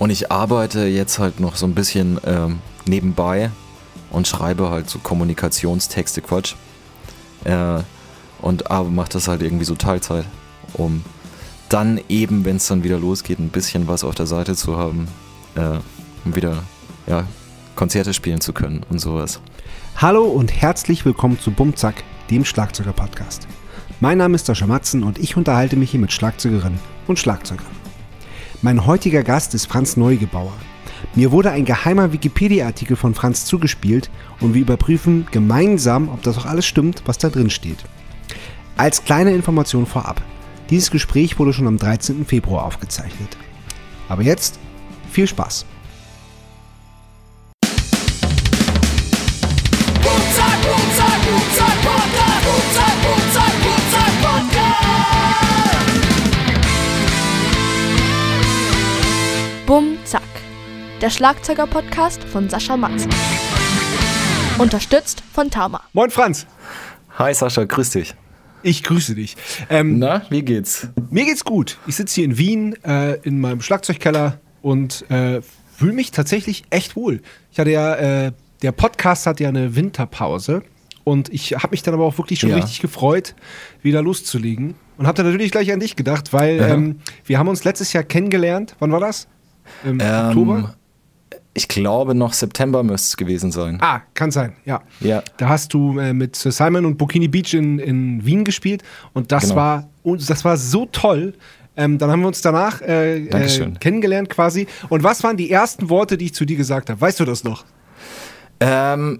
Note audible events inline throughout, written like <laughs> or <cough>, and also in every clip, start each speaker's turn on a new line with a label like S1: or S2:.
S1: Und ich arbeite jetzt halt noch so ein bisschen ähm, nebenbei und schreibe halt so Kommunikationstexte, Quatsch. Äh, und aber mache das halt irgendwie so Teilzeit, um dann eben, wenn es dann wieder losgeht, ein bisschen was auf der Seite zu haben, äh, um wieder ja, Konzerte spielen zu können und sowas.
S2: Hallo und herzlich willkommen zu Bumzack, dem Schlagzeuger-Podcast. Mein Name ist Sascha Matzen und ich unterhalte mich hier mit Schlagzeugerinnen und Schlagzeugern. Mein heutiger Gast ist Franz Neugebauer. Mir wurde ein geheimer Wikipedia-Artikel von Franz zugespielt und wir überprüfen gemeinsam, ob das auch alles stimmt, was da drin steht. Als kleine Information vorab. Dieses Gespräch wurde schon am 13. Februar aufgezeichnet. Aber jetzt viel Spaß.
S3: Bum Zack. Der Schlagzeuger-Podcast von Sascha Matzen. Unterstützt von Tama.
S2: Moin Franz,
S1: Hi Sascha, grüß dich.
S2: ich grüße dich. Ähm,
S1: Na, wie geht's?
S2: Mir geht's gut. Ich sitze hier in Wien äh, in meinem Schlagzeugkeller und äh, fühle mich tatsächlich echt wohl. Ich hatte ja, äh, der Podcast hat ja eine Winterpause und ich habe mich dann aber auch wirklich schon
S1: Ja.
S2: richtig gefreut, wieder loszulegen. Und habe dann natürlich gleich an dich gedacht, weil
S1: Ja.
S2: ähm, wir haben uns letztes Jahr kennengelernt. Wann war das? Im
S1: Ähm,
S2: Oktober?
S1: Ich glaube noch September müsste es gewesen sein.
S2: Ah, kann sein, ja.
S1: Ja.
S2: Da hast du äh, mit Sir Simon und Bikini Beach in, in Wien gespielt und das
S1: Genau.
S2: war das war so toll. Ähm, dann haben wir uns danach äh, äh, kennengelernt quasi. Und was waren die ersten Worte, die ich zu dir gesagt habe? Weißt du das noch?
S1: Ähm,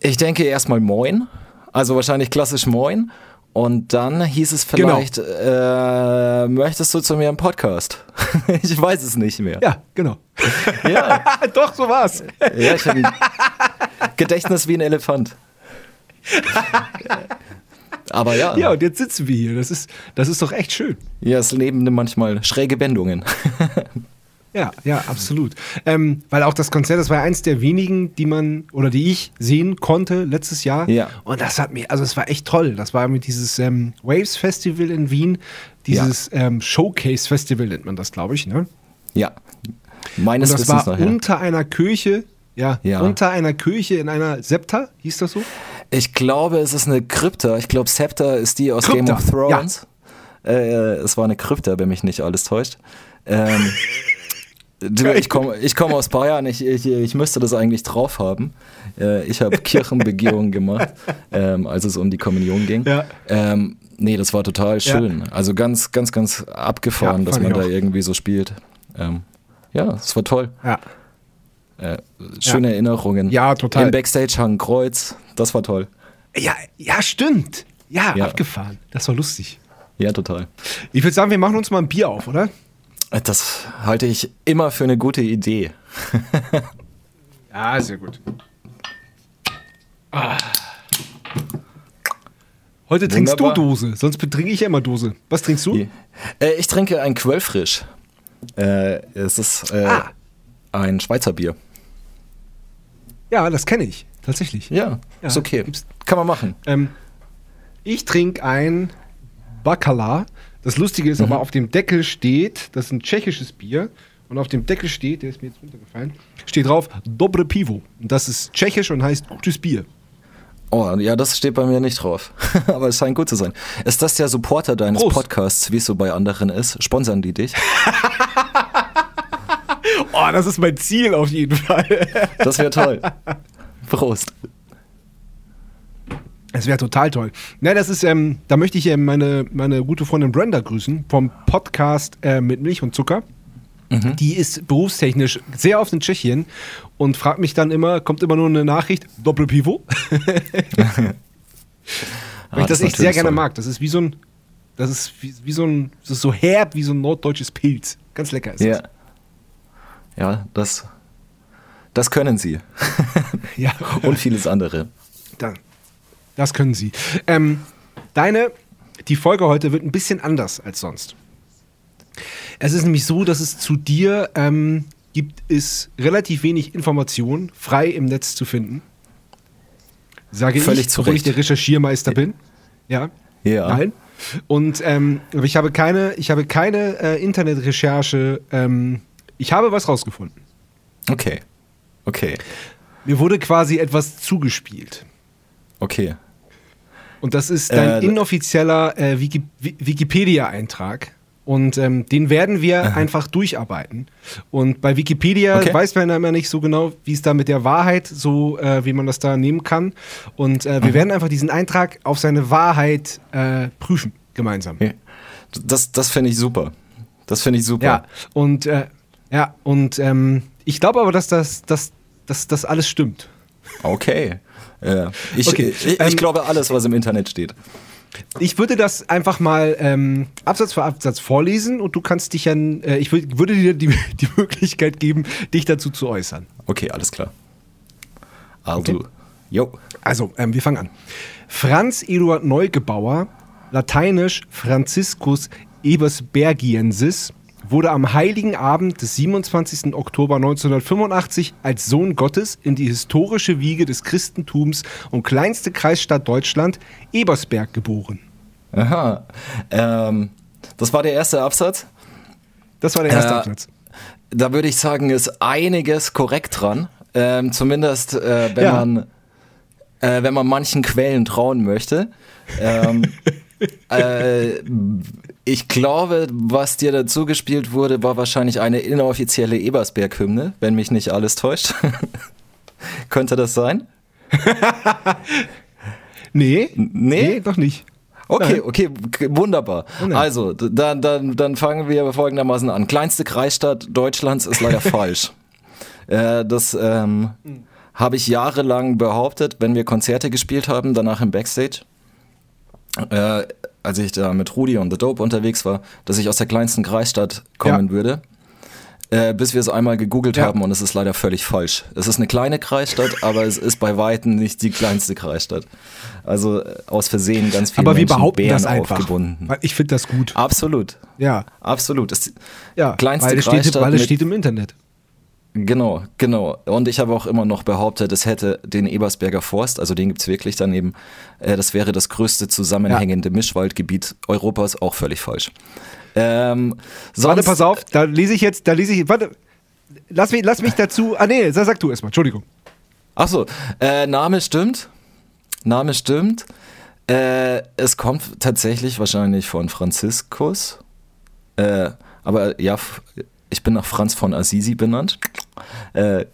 S1: ich denke erstmal Moin. Also wahrscheinlich klassisch Moin. Und dann hieß es
S2: Genau.
S1: vielleicht, äh, möchtest du zu mir im Podcast? <laughs> ich weiß es nicht mehr.
S2: Ja, genau.
S1: Ja, <laughs>
S2: Doch, so war's.
S1: ja ich habe Gedächtnis wie ein Elefant. Aber ja,
S2: Ja,
S1: ja,
S2: und jetzt sitzen wir hier. Das ist, das ist doch echt schön.
S1: das Leben nimmt manchmal schräge Wendungen. <laughs>
S2: Ja, ja, absolut. Ähm, weil auch das Konzert, das war eins der wenigen, die man oder die ich sehen konnte letztes Jahr.
S1: Ja.
S2: Und das hat mir, also es war echt toll. Das war mit dieses ähm, Waves Festival in Wien, dieses ähm, Showcase Festival nennt man das, glaube ich. Ne?
S1: Ja,
S2: Und
S1: meines
S2: das
S1: Wissens
S2: war
S1: nachher.
S2: unter einer Kirche. Ja,
S1: Ja.
S2: unter einer Kirche in einer Septa, hieß das so?
S1: Ich glaube, es ist eine Krypta. Ich glaube, Scepter ist die aus
S2: Krypta,
S1: Game of Thrones. Äh, es war eine Krypta, wenn mich nicht alles täuscht. Ähm, <laughs> du, ich komme ich komm aus Bayern, ich, ich, ich müsste das eigentlich drauf haben. Äh, ich habe Kirchenbegehungen gemacht, <laughs> ähm, als es um die Kommunion ging.
S2: Ja.
S1: Ähm, nee, das war total schön. Also ganz, ganz, ganz abgefahren,
S2: Ja,
S1: dass man da
S2: auch.
S1: irgendwie so spielt. Ähm, ja, es war toll.
S2: Ja.
S1: Äh, schöne Erinnerungen.
S2: Ja, total.
S1: Im Backstage hang Kreuz, das war toll.
S2: Ja, ja, stimmt. Ja,
S1: Ja.
S2: abgefahren. Das war lustig.
S1: Ja, total.
S2: Ich würde sagen, wir machen uns mal ein Bier auf, oder?
S1: Das halte ich immer für eine gute Idee.
S2: Ja, sehr gut. Ah. Heute trinkst
S1: Wunderbar.
S2: du Dose, sonst trinke ich ja immer Dose. Was trinkst du?
S1: Äh, ich trinke ein Quellfrisch. Äh, es ist äh,
S2: Ah.
S1: ein Schweizer Bier.
S2: Ja, das kenne ich, tatsächlich.
S1: Ja,
S2: Ja,
S1: ist okay.
S2: gibt's-
S1: Kann man machen.
S2: Ähm, ich trinke ein Bacala. Das Lustige ist aber, auf dem Deckel steht, das ist ein tschechisches Bier. Und auf dem Deckel steht, der ist mir jetzt runtergefallen, steht drauf Dobre Pivo. Und das ist tschechisch und heißt gutes Bier.
S1: Oh, ja, das steht bei mir nicht drauf. <laughs> Aber es scheint gut zu sein. Ist das der Supporter deines
S2: Prost.
S1: Podcasts, wie es so bei anderen ist? Sponsern die dich? <laughs>
S2: Oh, das ist mein Ziel auf jeden Fall.
S1: Das wäre toll. <laughs> Prost.
S2: Es wäre total toll. Ne, das ist, ähm, da möchte ich ähm, meine, meine gute Freundin Brenda grüßen vom Podcast äh, mit Milch und Zucker. Die ist berufstechnisch sehr oft in Tschechien und fragt mich dann immer, kommt immer nur eine Nachricht, Doppel Pivot. <laughs> <laughs> Weil
S1: Ah,
S2: ich das,
S1: das
S2: echt sehr gerne
S1: toll.
S2: mag. Das ist wie so ein, das ist wie, wie so ein, das ist so herb wie so ein norddeutsches Pilz. Ganz lecker ist
S1: Ja. Ja, das, das können sie.
S2: das. <laughs> Ja.
S1: Und vieles andere.
S2: Dann. Das können Sie. Ähm, deine, die Folge heute wird ein bisschen anders als sonst. Es ist nämlich so, dass es zu dir ähm, gibt es relativ wenig Informationen frei im Netz zu finden. Sage
S1: Völlig
S2: ich, obwohl ich der Recherchiermeister bin. Ja.
S1: Ja.
S2: Nein. Und ähm, aber ich habe keine, ich habe keine äh, Internetrecherche ähm, Ich habe was rausgefunden.
S1: Okay. Okay.
S2: Mir wurde quasi etwas zugespielt.
S1: Okay.
S2: Und das ist dein
S1: Äh,
S2: inoffizieller äh, Wiki Wi- Wikipedia-Eintrag. Und ähm, den werden wir einfach durcharbeiten. Und bei Wikipedia
S1: Okay.
S2: weiß man immer nicht so genau, wie es da mit der Wahrheit, so äh, wie man das da nehmen kann. Und äh, wir
S1: Mhm.
S2: werden einfach diesen Eintrag auf seine Wahrheit äh, prüfen, gemeinsam.
S1: Ja. Das, das finde ich super. Das finde ich super.
S2: Ja, und, äh, ja, und ähm, ich glaube aber, dass das, dass, dass das alles stimmt.
S1: Okay. Ja. Ich,
S2: Okay,
S1: ich, ich
S2: ähm,
S1: glaube alles, was im Internet steht.
S2: Ich würde das einfach mal ähm, Absatz für Absatz vorlesen und du kannst dich ja, äh, ich würd, würde dir die, <laughs> die Möglichkeit geben, dich dazu zu äußern.
S1: Okay, alles klar. I'll
S2: Okay.
S1: Jo.
S2: Also, ähm, wir fangen an. Franz Eduard Neugebauer, lateinisch Franziskus Ebersbergiensis, wurde am heiligen Abend des 27. Oktober 1985 als Sohn Gottes in die historische Wiege des Christentums und kleinste Kreisstadt Deutschland, Ebersberg, geboren.
S1: Aha. Ähm, das war der erste Absatz.
S2: Das war der erste
S1: Äh,
S2: Absatz.
S1: Da würde ich sagen, ist einiges korrekt dran. Ähm, zumindest, äh, wenn
S2: Ja.
S1: man äh, wenn man manchen Quellen trauen möchte. Ähm, <laughs> äh, ich glaube, was dir dazu gespielt wurde, war wahrscheinlich eine inoffizielle Ebersberg-Hymne, wenn mich nicht alles täuscht. <laughs> Könnte das sein? <laughs>
S2: Nee,
S1: Nee?
S2: nee, doch nicht.
S1: Okay, okay, wunderbar.
S2: nein.
S1: Also, dann, dann, dann fangen wir folgendermaßen an. Kleinste Kreisstadt Deutschlands ist leider <laughs> falsch. Äh, das ähm, habe ich jahrelang behauptet, wenn wir Konzerte gespielt haben, danach im Backstage. Äh, als ich da mit Rudi und The Dope unterwegs war, dass ich aus der kleinsten Kreisstadt kommen
S2: Ja.
S1: würde. Äh, bis wir es einmal gegoogelt
S2: Ja.
S1: haben und es ist leider völlig falsch. Es ist eine kleine Kreisstadt, <laughs> aber es ist bei Weitem nicht die kleinste Kreisstadt. Also äh, aus Versehen ganz viele
S2: Aber wir
S1: Menschen
S2: behaupten
S1: Bären
S2: das einfach.
S1: aufgebunden.
S2: Weil ich finde das gut.
S1: Absolut,
S2: Ja,
S1: absolut. Es,
S2: ja.
S1: Kleinste
S2: weil es steht,
S1: Kreisstadt
S2: weil es steht im Internet.
S1: Genau, genau. Und ich habe auch immer noch behauptet, es hätte den Ebersberger Forst, also den gibt's wirklich daneben, äh, das wäre das größte zusammenhängende Mischwaldgebiet Europas, auch völlig falsch. Ähm,
S2: Warte, pass auf, da lese ich jetzt, da lese ich, warte, lass mich, lass mich dazu, ah nee, sag, sag du erstmal, Entschuldigung.
S1: Achso, äh, Name stimmt. Name stimmt. Äh, es kommt tatsächlich wahrscheinlich von Franziskus. Äh, aber ja, ich bin nach Franz von Assisi benannt. Äh,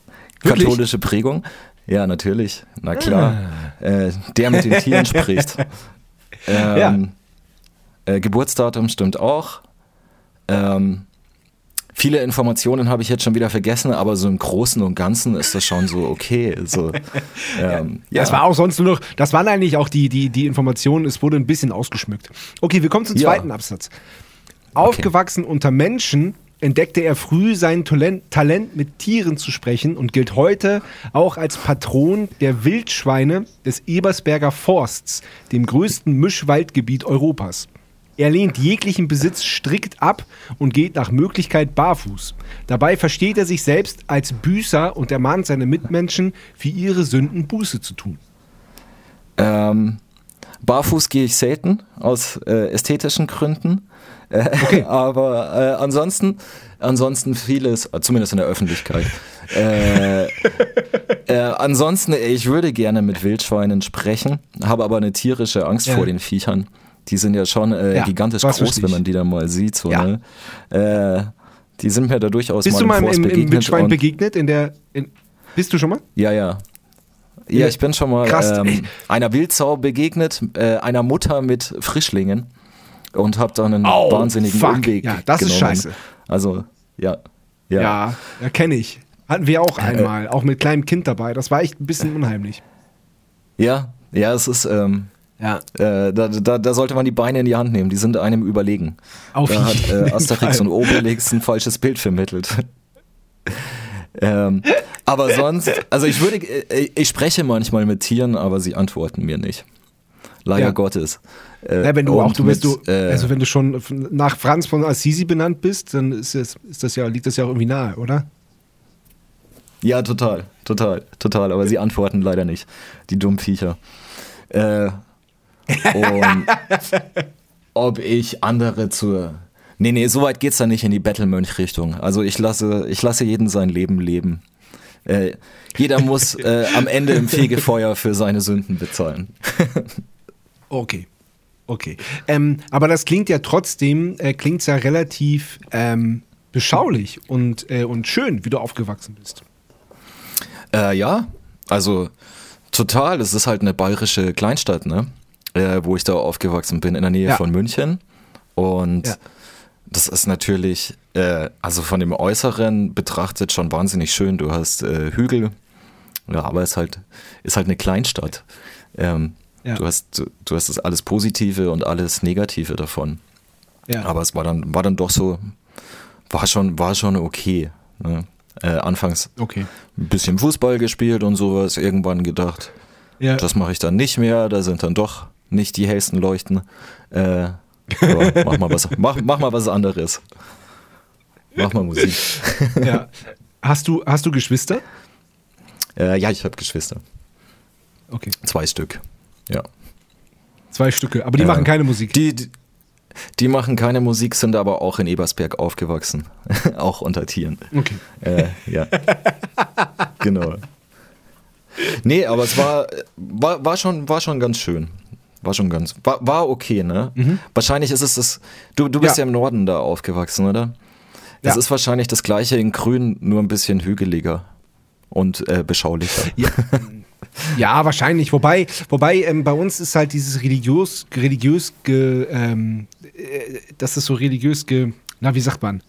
S1: katholische Prägung. Ja, natürlich. Na klar. Äh, der mit den Tieren <laughs> spricht. Ähm, äh, Geburtsdatum stimmt auch. Ähm, viele Informationen habe ich jetzt schon wieder vergessen, aber so im Großen und Ganzen ist das schon so okay. So, <laughs> ähm, ja.
S2: Das war auch sonst nur noch, das waren eigentlich auch die, die, die Informationen, es wurde ein bisschen ausgeschmückt. Okay, wir kommen zum
S1: Ja.
S2: zweiten Absatz. Aufgewachsen unter Menschen entdeckte er früh sein Talent, mit Tieren zu sprechen und gilt heute auch als Patron der Wildschweine des Ebersberger Forsts, dem größten Mischwaldgebiet Europas. Er lehnt jeglichen Besitz strikt ab und geht nach Möglichkeit barfuß. Dabei versteht er sich selbst als Büßer und ermahnt seine Mitmenschen, für ihre Sünden Buße zu tun.
S1: Ähm, barfuß gehe ich selten, aus äh, ästhetischen Gründen.
S2: Okay. <laughs>
S1: aber äh, ansonsten, ansonsten vieles, äh, zumindest in der Öffentlichkeit. <laughs> äh, äh, ansonsten, ich würde gerne mit Wildschweinen sprechen, habe aber eine tierische Angst
S2: Ja.
S1: vor den Viechern. Die sind ja schon äh,
S2: Ja,
S1: gigantisch groß, wenn man die dann mal sieht. So,
S2: Ja.
S1: ne? äh, die sind mir da durchaus
S2: Bist
S1: mal
S2: du mal im, im,
S1: begegnet.
S2: Wildschwein begegnet? In der, in, bist du schon mal?
S1: ja, ja. Ja, ich bin schon mal
S2: Krass.
S1: ähm, einer Wildsau begegnet, äh, einer Mutter mit Frischlingen und habe dann einen
S2: Oh,
S1: wahnsinnigen
S2: fuck.
S1: Umweg
S2: Ja, das ist
S1: genommen.
S2: scheiße.
S1: Also, ja. Ja.
S2: Ja, ja kenne ich. Hatten wir auch einmal, auch mit kleinem Kind dabei. Das war echt ein bisschen unheimlich.
S1: Ja, ja, es ist, ähm,
S2: Ja.
S1: äh, da, da, da sollte man die Beine in die Hand nehmen, die sind einem überlegen.
S2: Auf
S1: da hat äh, Asterix
S2: Fall.
S1: und Obelix ein falsches Bild vermittelt. <laughs> ähm, aber sonst, also ich würde, äh, ich spreche manchmal mit Tieren, aber sie antworten mir nicht. Leider
S2: Ja.
S1: Gottes. Äh,
S2: Ja, wenn du auch, du bist du,
S1: äh,
S2: also wenn du schon nach Franz von Assisi benannt bist, dann ist das, ist das ja, liegt das ja auch irgendwie nahe, oder?
S1: Ja, total, total, total. Aber sie antworten leider nicht, die dummen Viecher. Äh, und <laughs> ob ich andere zur Nee, nee, so weit geht's da nicht in die Battle-Mönch-Richtung. Also ich lasse, ich lasse jeden sein Leben leben. Äh, jeder muss äh, am Ende im <laughs> Fegefeuer für seine Sünden bezahlen.
S2: Okay. Okay. Ähm, aber das klingt ja trotzdem, äh, klingt ja relativ ähm, beschaulich und, äh, und schön, wie du aufgewachsen bist.
S1: Äh, ja, also total. Es ist halt eine bayerische Kleinstadt, ne? Äh, wo ich da aufgewachsen bin, in der Nähe
S2: Ja.
S1: von München. Und
S2: Ja.
S1: das ist natürlich, äh, also von dem Äußeren betrachtet schon wahnsinnig schön. Du hast äh, Hügel, ja, aber es ist halt, ist halt eine Kleinstadt. Ähm,
S2: Ja.
S1: du, hast, du, du hast das alles Positive und alles Negative davon.
S2: Ja.
S1: Aber es war dann, war dann doch so, war schon, war schon okay. Ne? Äh, anfangs
S2: okay.
S1: ein bisschen Fußball gespielt und sowas, irgendwann gedacht,
S2: Ja.
S1: das mache ich dann nicht mehr, da sind dann doch nicht die hellsten Leuchten. Äh, ja, <laughs> mach, mal was, mach, mach mal was anderes. Mach mal Musik. <laughs>
S2: ja. Hast du, hast du Geschwister?
S1: Äh, ja, ich habe Geschwister.
S2: Okay.
S1: Zwei Stück. Ja.
S2: Zwei Stücke, aber die
S1: Äh,
S2: machen keine Musik.
S1: Die, die, die machen keine Musik, sind aber auch in Ebersberg aufgewachsen. <laughs> auch unter Tieren.
S2: Okay.
S1: Äh, ja. <laughs> genau. Nee, aber es war, war, war, schon, war schon ganz schön. War schon ganz, war, war okay, ne? Wahrscheinlich ist es das, du, du bist
S2: Mhm. Ja.
S1: ja. im Norden da aufgewachsen, oder? Das
S2: Ja.
S1: ist wahrscheinlich das gleiche in Grün, nur ein bisschen hügeliger und äh, beschaulicher.
S2: Ja. <laughs> Ja, wahrscheinlich. Wobei, wobei ähm, bei uns ist halt dieses religiös, religiös, ge, ähm, äh, das ist so religiös ge, na wie sagt man?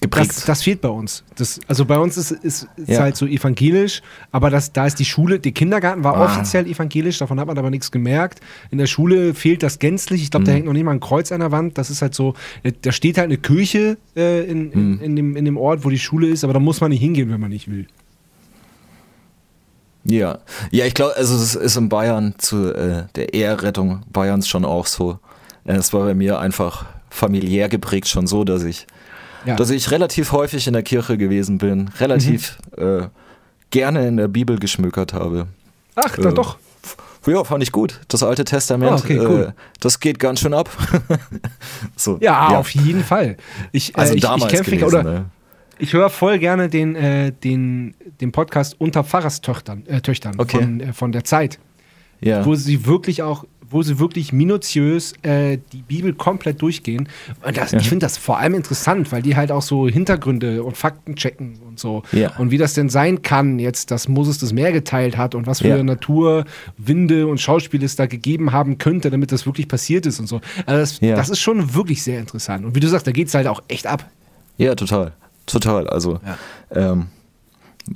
S1: Geprägt.
S2: Das, das fehlt bei uns. Das, also bei uns ist es
S1: Ja.
S2: halt so evangelisch, aber das, da ist die Schule, der Kindergarten war
S1: Ah.
S2: offiziell evangelisch, davon hat man aber nichts gemerkt. In der Schule fehlt das gänzlich. Ich glaube, da hängt noch nicht mal ein Kreuz an der Wand. Das ist halt so, äh, da steht halt eine Kirche äh, in, in, in, dem, in dem Ort, wo die Schule ist, aber da muss man nicht hingehen, wenn man nicht will.
S1: Ja, ja, ich glaube, also es ist in Bayern zu äh, der Eherettung Bayerns schon auch so. Äh, Es war bei mir einfach familiär geprägt schon so, dass ich,
S2: Ja.
S1: dass ich relativ häufig in der Kirche gewesen bin, relativ
S2: Mhm.
S1: äh, gerne in der Bibel geschmökert habe.
S2: Ach, dann
S1: Äh,
S2: doch.
S1: Ja, fand ich gut. Das Alte Testament,
S2: Ah, okay, cool.
S1: äh, das geht ganz schön ab. <laughs> so,
S2: Ja, auf jeden Fall. Ich, äh,
S1: Also
S2: ich,
S1: damals
S2: ich,
S1: gelesen,
S2: oder,
S1: ne?
S2: Ich höre voll gerne den, äh, den, den Podcast unter Pfarrerstöchtern äh, Töchtern
S1: Okay.
S2: von, äh, von der Zeit,
S1: Ja.
S2: wo sie wirklich auch, wo sie wirklich minutiös äh, die Bibel komplett durchgehen. Und das, Ich finde das vor allem interessant, weil die halt auch so Hintergründe und Fakten checken und so.
S1: Ja.
S2: Und wie das denn sein kann, jetzt, dass Moses das Meer geteilt hat und was für
S1: Ja.
S2: Natur, Winde und Schauspiel es da gegeben haben könnte, damit das wirklich passiert ist und so. Also das,
S1: Ja.
S2: das ist schon wirklich sehr interessant. Und wie du sagst, da geht es halt auch echt ab.
S1: Ja, total. Total. Also, ähm,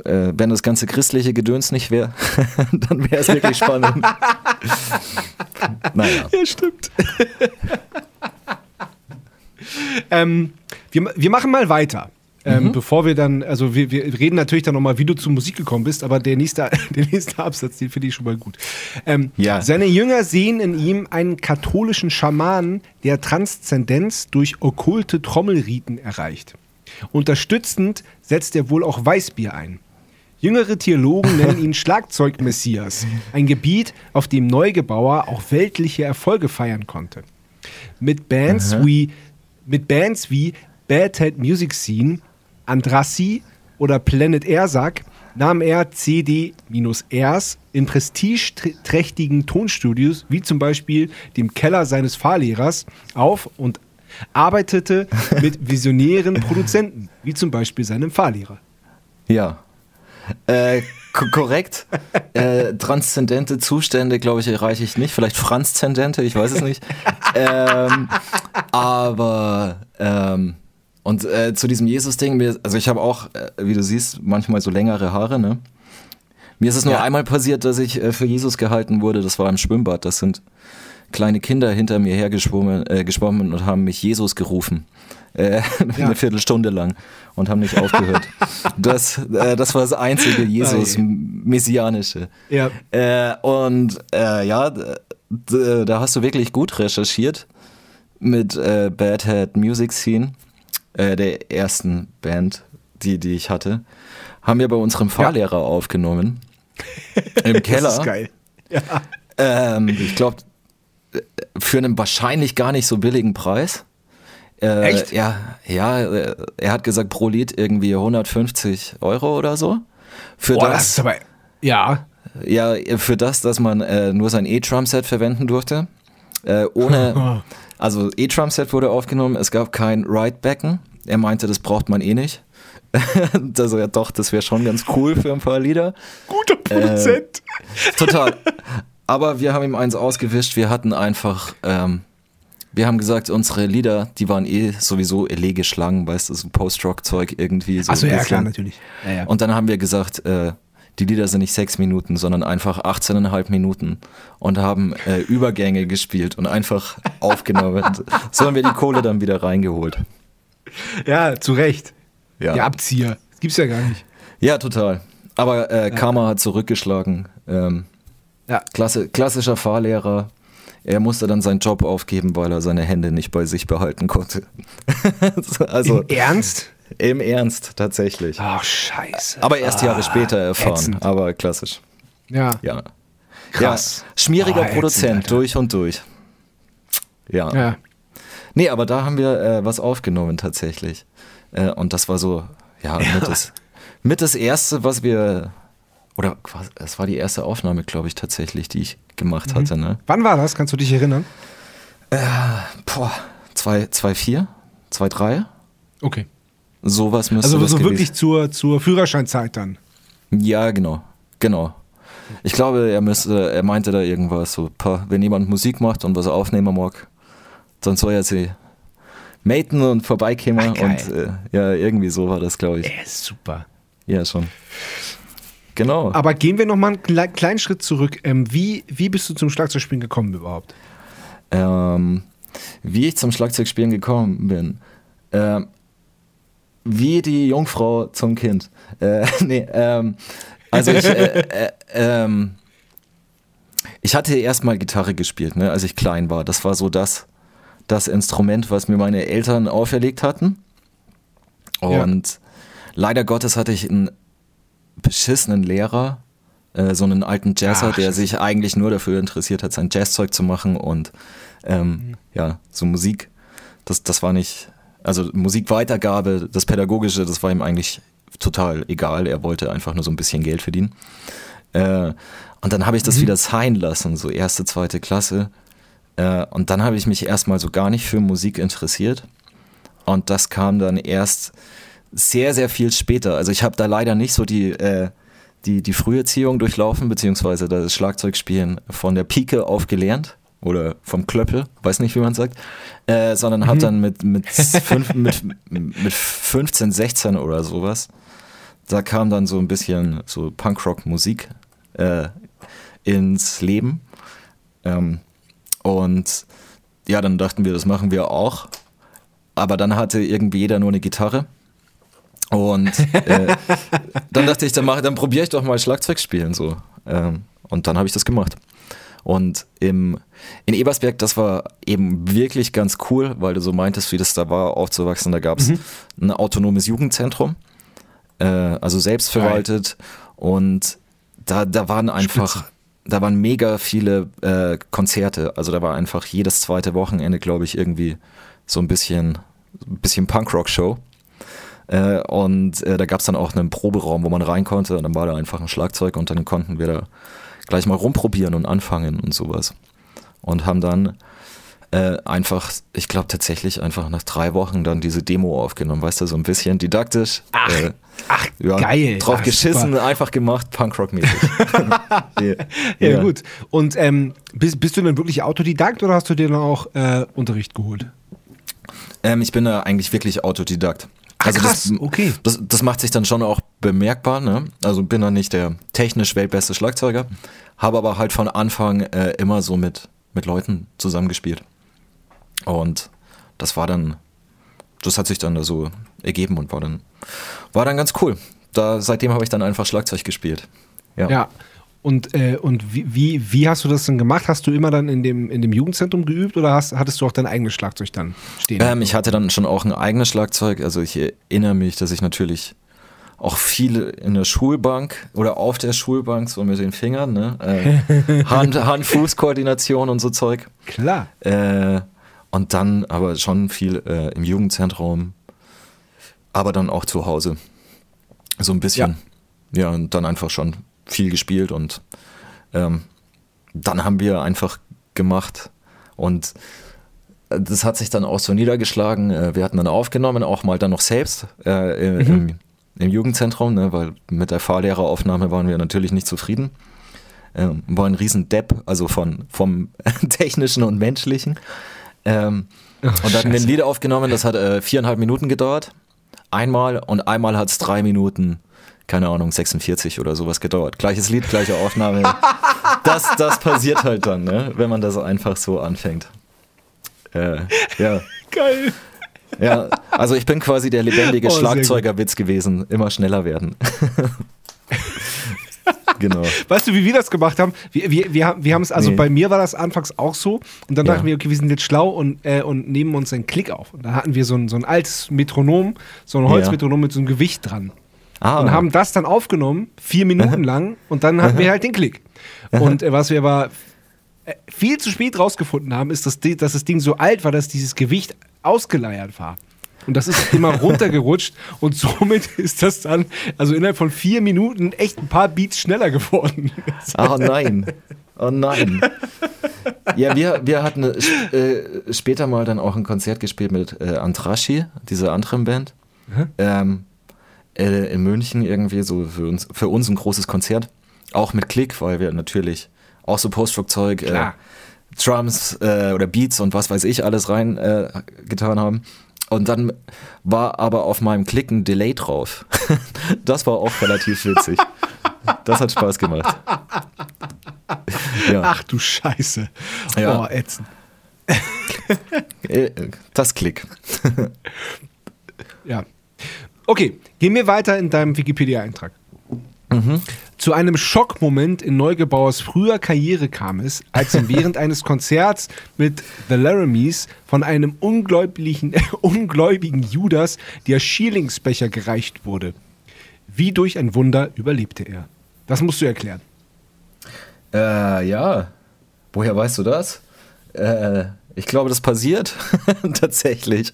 S1: äh, wenn das ganze christliche Gedöns nicht wäre, <laughs> dann wäre es wirklich spannend. naja.
S2: Ja, stimmt. ähm, wir, wir machen mal weiter. Ähm, Bevor wir dann, also wir, wir reden natürlich dann nochmal, wie du zur Musik gekommen bist, aber der nächste, <laughs> der nächste Absatz, den finde ich schon mal gut. Ähm,
S1: Ja.
S2: Seine Jünger sehen in ihm einen katholischen Schamanen, der Transzendenz durch okkulte Trommelriten erreicht. Unterstützend setzt er wohl auch Weißbier ein. Jüngere Theologen <laughs> nennen ihn Schlagzeugmessias, ein Gebiet, auf dem Neugebauer auch weltliche Erfolge feiern konnte. Mit Bands wie mit Bands wie Bad Head Music Scene, Andrassi oder Planet Airsack nahm er CD-Rs in prestigeträchtigen Tonstudios, wie zum Beispiel dem Keller seines Fahrlehrers, auf und arbeitete <laughs> mit visionären Produzenten, wie zum Beispiel seinem Fahrlehrer.
S1: Ja. Äh, ko- korrekt. Äh, transzendente Zustände, glaube ich, erreiche ich nicht. Vielleicht franszendente, ich weiß es nicht. <laughs> ähm, aber ähm, und äh, zu diesem Jesus-Ding, also ich habe auch, äh, wie du siehst, manchmal so längere Haare, ne? Mir ist es nur
S2: Ja.
S1: einmal passiert, dass ich äh, für Jesus gehalten wurde. Das war im Schwimmbad. Das sind kleine Kinder hinter mir hergeschwommen äh, geschwommen und haben mich Jesus gerufen. Äh, <laughs>
S2: Ja.
S1: Eine Viertelstunde lang und haben nicht aufgehört. <laughs> das, äh, das war das einzige Jesus-Messianische.
S2: Ja.
S1: Äh, und äh, ja, da hast du wirklich gut recherchiert mit äh, Bad Head Music Scene, äh, der ersten Band, die, die ich hatte. Haben wir bei unserem Fahrlehrer aufgenommen. <laughs> Im Keller.
S2: Das ist geil. Ja.
S1: Ähm, ich glaube, für einen wahrscheinlich gar nicht so billigen Preis. Äh,
S2: Echt?
S1: Ja, ja, äh, er hat gesagt, pro Lied irgendwie 150 Euro oder so. Für
S2: Boah,
S1: das,
S2: das ist aber. Ja.
S1: ja, für das, dass man äh, nur sein E-Drum-Set verwenden durfte. Äh, ohne, <laughs> also E-Drum-Set wurde aufgenommen, es gab kein Ride-Becken. Er meinte, das braucht man eh nicht. <laughs> also ja doch, das wäre schon ganz cool für ein paar Lieder.
S2: Guter Produzent.
S1: Total. <laughs> Aber wir haben ihm eins ausgewischt. Wir hatten einfach, ähm, wir haben gesagt, unsere Lieder, die waren eh sowieso elegisch lang, weißt du, so Post-Rock-Zeug irgendwie. So
S2: Achso, ja, klar, natürlich. Ja, ja.
S1: Und dann haben wir gesagt, äh, die Lieder sind nicht sechs Minuten, sondern einfach 18,5 Minuten und haben äh, Übergänge gespielt und einfach aufgenommen. <laughs> so haben wir die Kohle dann wieder reingeholt.
S2: ja, zu Recht.
S1: Ja,
S2: Der Abzieher. Das gibt's ja gar nicht.
S1: ja total. Aber äh, Karma hat zurückgeschlagen. Ähm,
S2: Ja.
S1: Klasse, klassischer Fahrlehrer. Er musste dann seinen Job aufgeben, weil er seine Hände nicht bei sich behalten konnte. <laughs> also
S2: Im Ernst?
S1: im Ernst, tatsächlich.
S2: Ach, scheiße.
S1: Aber erst Jahre später erfahren.
S2: ätzend.
S1: Aber klassisch.
S2: Ja.
S1: Ja.
S2: Krass.
S1: Ja, schmieriger
S2: Oh, ätzend,
S1: Produzent,
S2: Alter.
S1: durch und durch. Ja.
S2: Ja.
S1: Nee, aber da haben wir äh, was aufgenommen tatsächlich. Äh, und das war so, ja, Mit, das, mit das erste, was wir, oder quasi, es war die erste Aufnahme, glaube ich, tatsächlich, die ich gemacht
S2: Mhm.
S1: hatte, ne?
S2: Wann war das? Kannst du dich erinnern?
S1: Boah, 2,4, 2,3?
S2: Okay.
S1: Sowas müsste
S2: Also so wirklich zur, zur Führerscheinzeit dann.
S1: Ja, genau. Genau. Ich glaube, er müsste, er meinte da irgendwas so, wenn jemand Musik macht und was aufnehmen mag, dann soll er sie maten und vorbeikommen
S2: Ach,
S1: und äh, ja, irgendwie so war das, glaube ich.
S2: Er ist super.
S1: Ja, schon. Genau.
S2: Aber gehen wir nochmal einen kle- kleinen Schritt zurück. Ähm, wie, wie bist du zum Schlagzeugspielen gekommen überhaupt?
S1: Ähm, wie ich zum Schlagzeugspielen gekommen bin. Ähm, wie die Jungfrau zum Kind. Äh, <laughs> nee, ähm, also ich, äh, äh, ähm, ich hatte erstmal Gitarre gespielt, ne, als ich klein war. Das war so das, das Instrument, was mir meine Eltern auferlegt hatten. Und leider Gottes hatte ich einen beschissenen Lehrer, äh, so einen alten Jazzer,
S2: Ach,
S1: der sich eigentlich nur dafür interessiert hat, sein Jazzzeug zu machen und ähm, ja, so Musik, das, das war nicht, also Musikweitergabe, das Pädagogische, das war ihm eigentlich total egal. Er wollte einfach nur so ein bisschen Geld verdienen. Äh, und dann habe ich das wieder sein lassen, so erste, zweite Klasse. Äh, und dann habe ich mich erstmal so gar nicht für Musik interessiert. Und das kam dann erst sehr, sehr viel später. Also ich habe da leider nicht so die, äh, die, die Früherziehung durchlaufen, beziehungsweise das Schlagzeugspielen von der Pike auf gelernt oder vom Klöppel, weiß nicht, wie man sagt, äh, sondern habe dann mit, mit, <laughs> fünf, mit, mit 15, 16 oder sowas, da kam dann so ein bisschen so Punkrock-Musik äh, ins Leben. Ähm, und ja, dann dachten wir, das machen wir auch. Aber dann hatte irgendwie jeder nur eine Gitarre. Und <laughs> äh, dann dachte ich, dann, mach, dann probiere ich doch mal Schlagzeug spielen. So. Ähm, und dann habe ich das gemacht. Und im, in Ebersberg, das war eben wirklich ganz cool, weil du so meintest, wie das da war, aufzuwachsen. Da gab es ein autonomes Jugendzentrum, äh, also selbstverwaltet. Und da, da waren einfach, da waren mega viele äh, Konzerte. Also da war einfach jedes zweite Wochenende, glaube ich, irgendwie so ein bisschen, ein bisschen Punkrock-Show. Äh, und äh, da gab es dann auch einen Proberaum, wo man rein konnte und dann war da einfach ein Schlagzeug und dann konnten wir da gleich mal rumprobieren und anfangen und sowas. Und haben dann äh, einfach, ich glaube tatsächlich einfach nach drei Wochen dann diese Demo aufgenommen, weißt du, so ein bisschen didaktisch.
S2: Ach,
S1: äh,
S2: ach
S1: ja,
S2: geil.
S1: Drauf
S2: Ach,
S1: geschissen,
S2: super.
S1: einfach gemacht, Punkrock-mäßig. <laughs> <laughs> ja,
S2: Ja, gut. Und ähm, bist, bist du dann wirklich Autodidakt oder hast du dir dann auch äh, Unterricht geholt?
S1: Ähm, ich bin da eigentlich wirklich Autodidakt.
S2: Ach, krass,
S1: das,
S2: okay.
S1: Das, das macht sich dann schon auch bemerkbar. Ne? Also bin da nicht der technisch weltbeste Schlagzeuger, habe aber halt von Anfang äh, immer so mit, mit Leuten zusammengespielt. Und das war dann, das hat sich dann da so ergeben und war dann, war dann ganz cool. Da, seitdem habe ich dann einfach Schlagzeug gespielt. Ja.
S2: Ja. Und, äh, und wie, wie, wie hast du das denn gemacht? Hast du immer dann in dem, in dem Jugendzentrum geübt oder hast, hattest du auch dein eigenes Schlagzeug dann stehen?
S1: Ähm, ich hatte dann schon auch ein eigenes Schlagzeug. Also ich erinnere mich, dass ich natürlich auch viel in der Schulbank oder auf der Schulbank, so mit den Fingern, ne? Äh, <laughs> Hand- Hand-Fuß-Koordination und so Zeug.
S2: Klar.
S1: Äh, Und dann aber schon viel äh, im Jugendzentrum, aber dann auch zu Hause. So ein bisschen. Ja, ja und dann einfach schon viel gespielt und ähm, dann haben wir einfach gemacht und äh, das hat sich dann auch so niedergeschlagen. Äh, wir hatten dann aufgenommen, auch mal dann noch selbst äh, mhm. im, im, Jugendzentrum, ne, weil mit der Fahrlehreraufnahme waren wir natürlich nicht zufrieden. Ähm, war ein riesen Depp, also von, vom <laughs> technischen und menschlichen. Ähm, oh, und dann ein Lied aufgenommen, das hat äh, viereinhalb Minuten gedauert. Einmal und einmal hat es drei Minuten, keine Ahnung, 46 oder sowas gedauert. Gleiches Lied, gleiche Aufnahme. <laughs> das, das passiert halt dann, ne, wenn man das einfach so anfängt. Äh, ja.
S2: Geil.
S1: Ja, also ich bin quasi der lebendige oh, Schlagzeugerwitz gewesen. Immer schneller werden. <laughs>
S2: genau. Weißt du, wie wir das gemacht haben? Wir, wir, wir, wir haben es, also nee. bei mir war das anfangs auch so. Und dann ja. dachten wir, okay, wir sind jetzt schlau und, äh, und nehmen uns einen Klick auf. Und dann hatten wir so ein, so ein altes Metronom, so ein Holzmetronom ja. mit so einem Gewicht dran. Ah, und haben das dann aufgenommen, vier Minuten lang, und dann hatten wir halt den Klick. Und äh, was wir aber äh, viel zu spät rausgefunden haben, ist, dass, dass das Ding so alt war, dass dieses Gewicht ausgeleiert war. Und das ist immer <laughs> runtergerutscht und somit ist das dann, also innerhalb von vier Minuten, echt ein paar Beats schneller geworden.
S1: Oh nein. Oh nein. Ja, wir, wir hatten äh, später mal dann auch ein Konzert gespielt mit äh, Antrashi, dieser anderen Band. Mhm. Ähm, äh, in München irgendwie so für uns, für uns ein großes Konzert. Auch mit Klick, weil wir natürlich auch so Post-Rock-Zeug, äh, Drums äh, oder Beats und was weiß ich alles rein äh, getan haben. Und dann war aber auf meinem Klick ein Delay drauf. <laughs> das war auch relativ witzig. Das hat Spaß gemacht.
S2: Ja. Ach du Scheiße. Ja. Oh, ätzend.
S1: Äh, das Klick.
S2: ja. Okay, gehen wir weiter in deinem Wikipedia-Eintrag. Mhm. Zu einem Schockmoment in Neugebauers früher Karriere kam es, als ihm während eines Konzerts mit The Laramies von einem ungläubigen, <laughs> ungläubigen Judas der Schierlingsbecher gereicht wurde. Wie durch ein Wunder überlebte er. Das musst du erklären.
S1: Äh, ja. Woher weißt du das? Äh, ich glaube, das passiert <laughs> tatsächlich.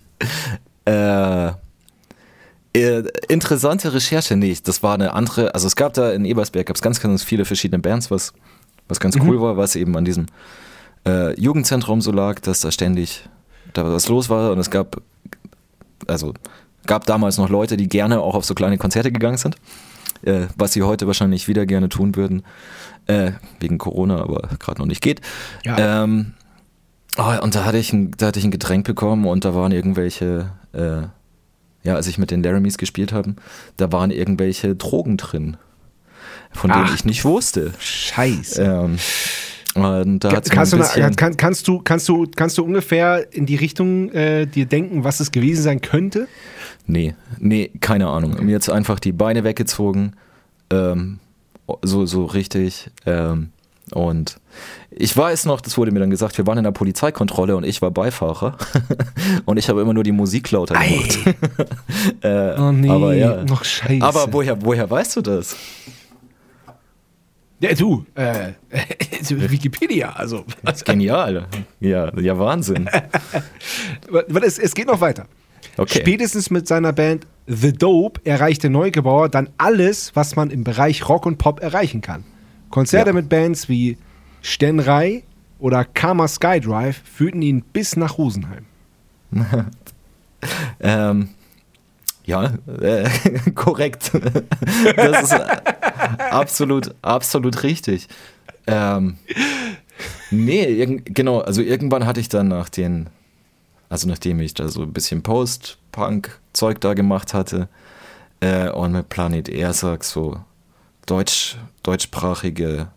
S1: Äh, äh, interessante Recherche nicht. Das war eine andere, also es gab da in Ebersberg gab es ganz, ganz viele verschiedene Bands, was, was ganz mhm. cool war, was eben an diesem äh, Jugendzentrum so lag, dass da ständig da was los war und es gab, also gab damals noch Leute, die gerne auch auf so kleine Konzerte gegangen sind, äh, was sie heute wahrscheinlich wieder gerne tun würden, äh, wegen Corona, aber gerade noch nicht geht. Ja. Ähm, oh, und da hatte, ich ein, da hatte ich ein Getränk bekommen und da waren irgendwelche äh, ja, als ich mit den Laramies gespielt habe, da waren irgendwelche Drogen drin, von Ach, denen ich nicht wusste.
S2: Scheiße.
S1: Ähm, und da
S2: kannst, du, kann, kannst, du, kannst, du, kannst du ungefähr in die Richtung äh, dir denken, was es gewesen sein könnte?
S1: Nee, nee, keine Ahnung. Mir jetzt einfach die Beine weggezogen, ähm, so, so richtig. Ähm, und ich weiß noch, das wurde mir dann gesagt, wir waren in der Polizeikontrolle und ich war Beifahrer <laughs> und ich habe immer nur die Musik lauter gemacht. <laughs>
S2: äh, oh nee, aber ja. noch scheiße.
S1: Aber woher, woher weißt du das?
S2: Ja, du, äh, <laughs> Wikipedia, also.
S1: Genial. Ja, ja, Wahnsinn.
S2: es, es geht noch weiter. Okay. Spätestens mit seiner Band The Dope erreichte Neugebauer dann alles, was man im Bereich Rock und Pop erreichen kann. Konzerte ja. mit Bands wie Stenrei oder Karma Skydrive führten ihn bis nach Rosenheim. <laughs>
S1: ähm, ja, äh, <laughs> korrekt. das ist absolut, absolut richtig. Ähm, nee, genau, also irgendwann hatte ich dann nach den, also nachdem ich da so ein bisschen Post-Punk-Zeug da gemacht hatte äh, und mit Planet Ersack so deutsch, deutschsprachige,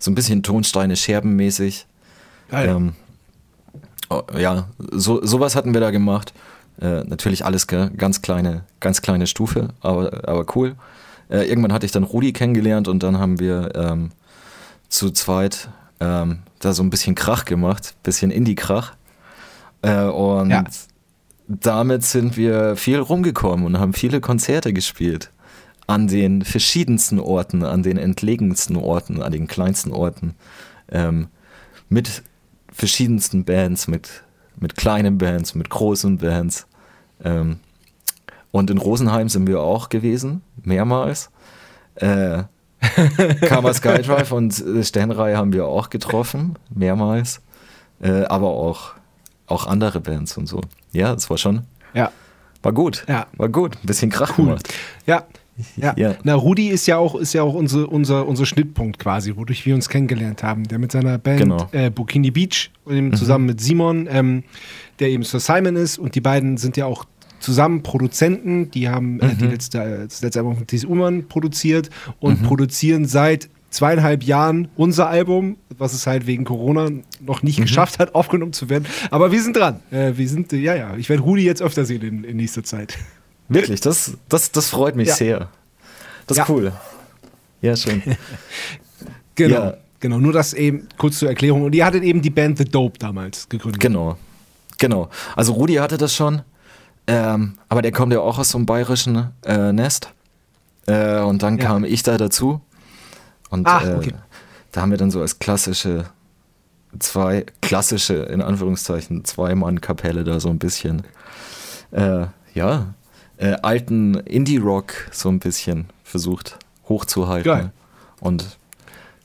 S1: so ein bisschen Tonsteine scherbenmäßig. Ähm, oh, ja, so, sowas hatten wir da gemacht. Äh, natürlich alles ganz kleine, ganz kleine Stufe, aber, aber cool. Äh, irgendwann hatte ich dann Rudi kennengelernt und dann haben wir ähm, zu zweit ähm, da so ein bisschen Krach gemacht, bisschen Indie-Krach. Äh, und ja. damit sind wir viel rumgekommen und haben viele Konzerte gespielt an den verschiedensten Orten, an den entlegensten Orten, an den kleinsten Orten, ähm, mit verschiedensten Bands, mit mit kleinen Bands, mit großen Bands. Ähm, und in Rosenheim sind wir auch gewesen, mehrmals. Äh, <laughs> Karma Skydrive und äh, Sternreihe haben wir auch getroffen, mehrmals. Äh, aber auch, auch andere Bands und so. Ja, das war schon.
S2: Ja.
S1: War gut.
S2: Ja.
S1: War gut. Ein bisschen Krach
S2: Cool.
S1: gemacht.
S2: Ja. Ja.
S1: Ja.
S2: Na, Rudi ist ja auch, ist ja auch unser, unser, unser Schnittpunkt quasi, wodurch wir uns kennengelernt haben. Der mit seiner Band
S1: Genau.
S2: äh, Bikini Beach, eben zusammen mit Simon, ähm, der eben Sir Simon ist. Und die beiden sind ja auch zusammen Produzenten. Die haben äh, die letzte, äh, das letzte Album von Thies Ullmann produziert und produzieren seit zweieinhalb Jahren unser Album, was es halt wegen Corona noch nicht geschafft hat, aufgenommen zu werden. Aber wir sind dran. Äh, wir sind, äh, ja, ja, ich werde Rudi jetzt öfter sehen in, in nächster Zeit.
S1: Wirklich, das, das, das freut mich
S2: Ja.
S1: sehr. Das ist
S2: Ja.
S1: cool. Ja, schön. <laughs>
S2: Genau.
S1: Ja.
S2: Genau, nur das eben kurz zur Erklärung. Und ihr hattet eben die Band The Dope damals gegründet.
S1: Genau. Genau. Also Rudi hatte das schon, ähm, aber der kommt ja auch aus so einem bayerischen äh, Nest. Äh, und dann kam ich da dazu. Und
S2: Ach,
S1: äh,
S2: okay.
S1: da haben wir dann so als klassische, zwei, klassische, in Anführungszeichen, Zwei-Mann-Kapelle da so ein bisschen, äh, ja, äh, alten Indie-Rock so ein bisschen versucht hochzuhalten.
S2: Geil.
S1: Und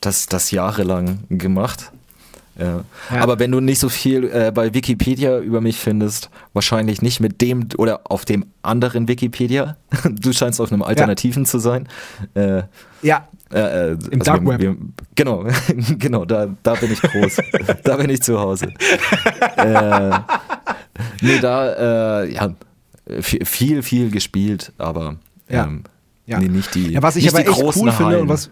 S1: das, das jahrelang gemacht. Ja.
S2: Ja.
S1: Aber wenn du nicht so viel äh, bei Wikipedia über mich findest, wahrscheinlich nicht mit dem oder auf dem anderen Wikipedia. <laughs> Du scheinst auf einem Alternativen zu sein. Äh,
S2: Ja,
S1: äh, äh,
S2: Im Dark Web.
S1: genau, <laughs> genau, da, da bin ich groß. <laughs> da bin ich zu Hause. äh, nee, da, äh, ja, viel, viel, gespielt, aber
S2: Ja.
S1: ähm,
S2: Ja.
S1: nee, nicht die
S2: Ja, was ich
S1: nicht
S2: aber echt cool finde
S1: Hallen.
S2: und was,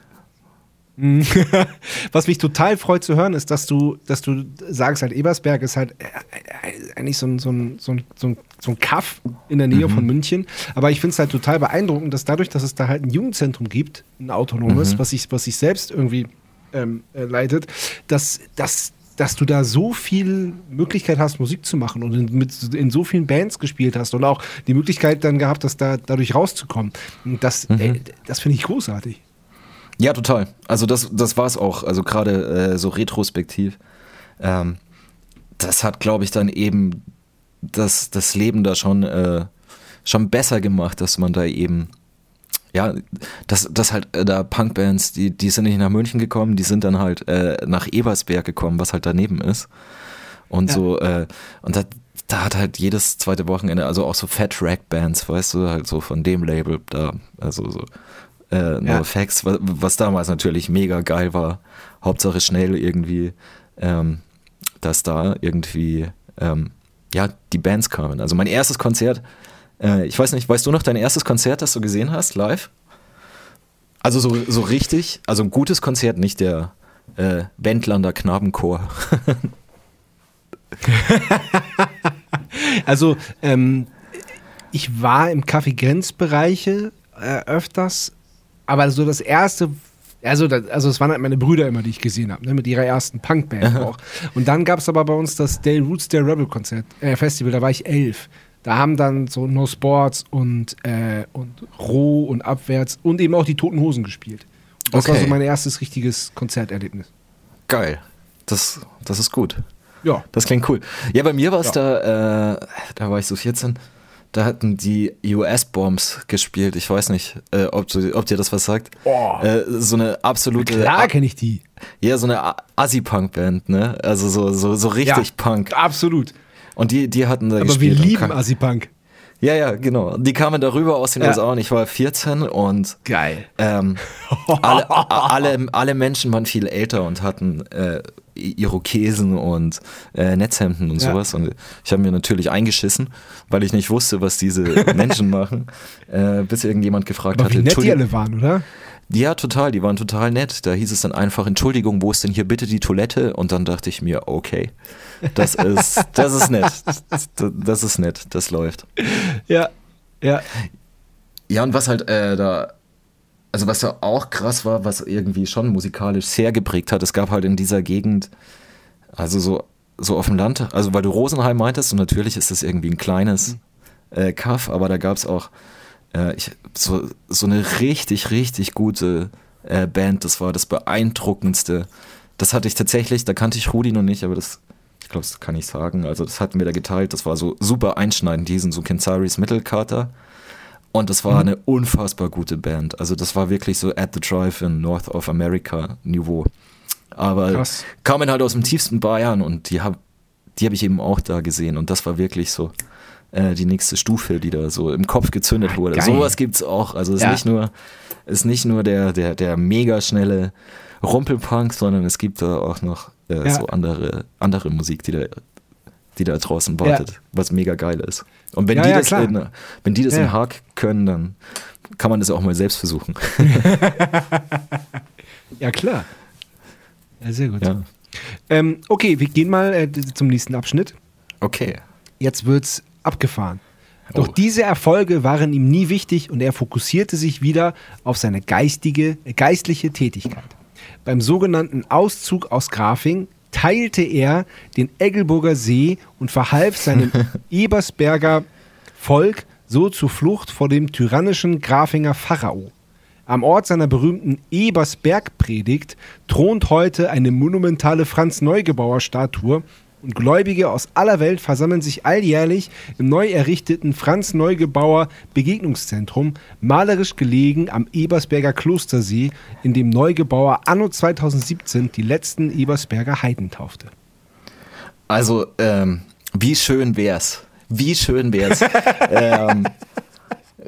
S2: Mhm. <laughs> was mich total freut zu hören, ist, dass du, dass du sagst, halt Ebersberg ist halt äh, eigentlich so ein, so ein, so ein, so ein, so ein Kaff in der Nähe von München. Aber ich finde es halt total beeindruckend, dass dadurch, dass es da halt ein Jugendzentrum gibt, ein autonomes, was sich was sich selbst irgendwie ähm, äh, leitet, dass, dass, dass du da so viel Möglichkeit hast, Musik zu machen und in, mit, in so vielen Bands gespielt hast und auch die Möglichkeit dann gehabt hast, da dadurch rauszukommen. Und das, äh, das finde ich großartig.
S1: Ja, total. Also das, das war es auch. Also gerade äh, so retrospektiv. Ähm, das hat, glaube ich, dann eben das, das Leben da schon, äh, schon besser gemacht, dass man da eben, ja, dass das halt äh, da Punkbands, die, die sind nicht nach München gekommen, die sind dann halt äh, nach Ebersberg gekommen, was halt daneben ist. Und
S2: Ja.
S1: so, äh, und da, da hat halt jedes zweite Wochenende, also auch so Fat Rack Bands, weißt du, halt so von dem Label da, also so äh, No
S2: Ja.
S1: Effects, was, was damals natürlich mega geil war. Hauptsache schnell irgendwie, ähm, dass da irgendwie, ähm, ja, die Bands kamen. Also mein erstes Konzert, äh, ich weiß nicht, weißt du noch dein erstes Konzert, das du gesehen hast, live? Also so, so richtig, also ein gutes Konzert, nicht der äh, Wendlander Knabenchor. <laughs>
S2: Also, ähm, ich war im Café Grenzbereiche äh, öfters, aber so das erste, also, das, also es waren halt meine Brüder immer, die ich gesehen habe, ne, mit ihrer ersten Punkband auch. Und dann gab es aber bei uns das Dale Roots Dale Rebel Konzert, äh, Festival, da war ich elf. Da haben dann so No Sports und, äh, und Roh und Abwärts und eben auch die Toten Hosen gespielt. Das war
S1: Okay.
S2: so mein erstes richtiges Konzerterlebnis.
S1: Geil. Das, das ist gut.
S2: Ja.
S1: Das klingt cool. Ja, bei mir war es
S2: Ja.
S1: da, äh, da war ich so 14, da hatten die US-Bombs gespielt. Ich weiß nicht, äh, ob, du, ob dir das was sagt.
S2: Oh.
S1: Äh, so eine absolute,
S2: Klar kenne ich die.
S1: ja, so eine Assi-Punk-Band, ne? Also so, so, so richtig
S2: Ja.
S1: Punk.
S2: Absolut.
S1: Und die, die hatten da
S2: Aber wir
S1: gespielt. und
S2: lieben
S1: kam-
S2: Assi-Punk.
S1: Ja, ja, genau. Die kamen darüber aus den
S2: Ja.
S1: USA und ich war 14 und
S2: Geil.
S1: ähm, <laughs> alle, alle, alle Menschen waren viel älter und hatten äh, Irokesen und äh, Netzhemden und
S2: Ja.
S1: sowas. Und ich habe mir natürlich eingeschissen, weil ich nicht wusste, was diese <laughs> Menschen machen, äh, bis irgendjemand gefragt
S2: Aber
S1: hatte.
S2: wie nett die
S1: "Entschuldigung-
S2: alle waren, oder?
S1: ja, total, die waren total nett. Da hieß es dann einfach, Entschuldigung, wo ist denn hier bitte die Toilette? Und dann dachte ich mir, okay, das ist, das ist nett. Das, ist nett, das läuft.
S2: Ja. Ja.
S1: Ja, und was halt äh, da, also was da auch krass war, was irgendwie schon musikalisch sehr geprägt hat, es gab halt in dieser Gegend, also so, so auf dem Land, also weil du Rosenheim meintest, und natürlich ist das irgendwie ein kleines äh, Kaff, aber da gab es auch äh, ich, so, so eine richtig, richtig gute äh, Band, das war das beeindruckendste. Das hatte ich tatsächlich, da kannte ich Rudi noch nicht, aber das Ich glaube, das kann ich sagen. Also das hatten wir da geteilt. Das war so super einschneidend, diesen so Kensaris Mittelkater. Und das war mhm. eine unfassbar gute Band. Also das war wirklich so at the Drive in North of America Niveau. Aber Krass. kamen halt aus dem tiefsten Bayern und die habe die hab ich eben auch da gesehen. Und das war wirklich so äh, die nächste Stufe, die da so im Kopf gezündet Ach, wurde. Geil. Sowas gibt's auch. Also es ja. ist nicht nur, ist nicht nur der, der, der mega schnelle Rumpelpunk, sondern es gibt da auch noch äh, ja. so andere, andere Musik, die da, die da draußen wartet, ja. was mega geil ist. Und wenn die das, in, wenn die das in Haag können, dann kann man das auch mal selbst versuchen. <laughs>
S2: ja, klar. Ja, sehr gut. Ähm, okay, wir gehen mal äh, zum nächsten Abschnitt.
S1: Okay.
S2: Jetzt wird's abgefahren. Doch oh. diese Erfolge waren ihm nie wichtig und er fokussierte sich wieder auf seine geistige, geistliche Tätigkeit. Beim sogenannten Auszug aus Grafing teilte er den Eggelburger See und verhalf seinem <laughs> Ebersberger Volk so zur Flucht vor dem tyrannischen Grafinger Pharao. Am Ort seiner berühmten Ebersbergpredigt thront heute eine monumentale Franz Neugebauer Statue und Gläubige aus aller Welt versammeln sich alljährlich im neu errichteten Franz Neugebauer Begegnungszentrum, malerisch gelegen am Ebersberger Klostersee, in dem Neugebauer anno 2017 die letzten Ebersberger Heiden taufte.
S1: Also, ähm, wie schön wär's. Wie schön wär's. <laughs> ähm,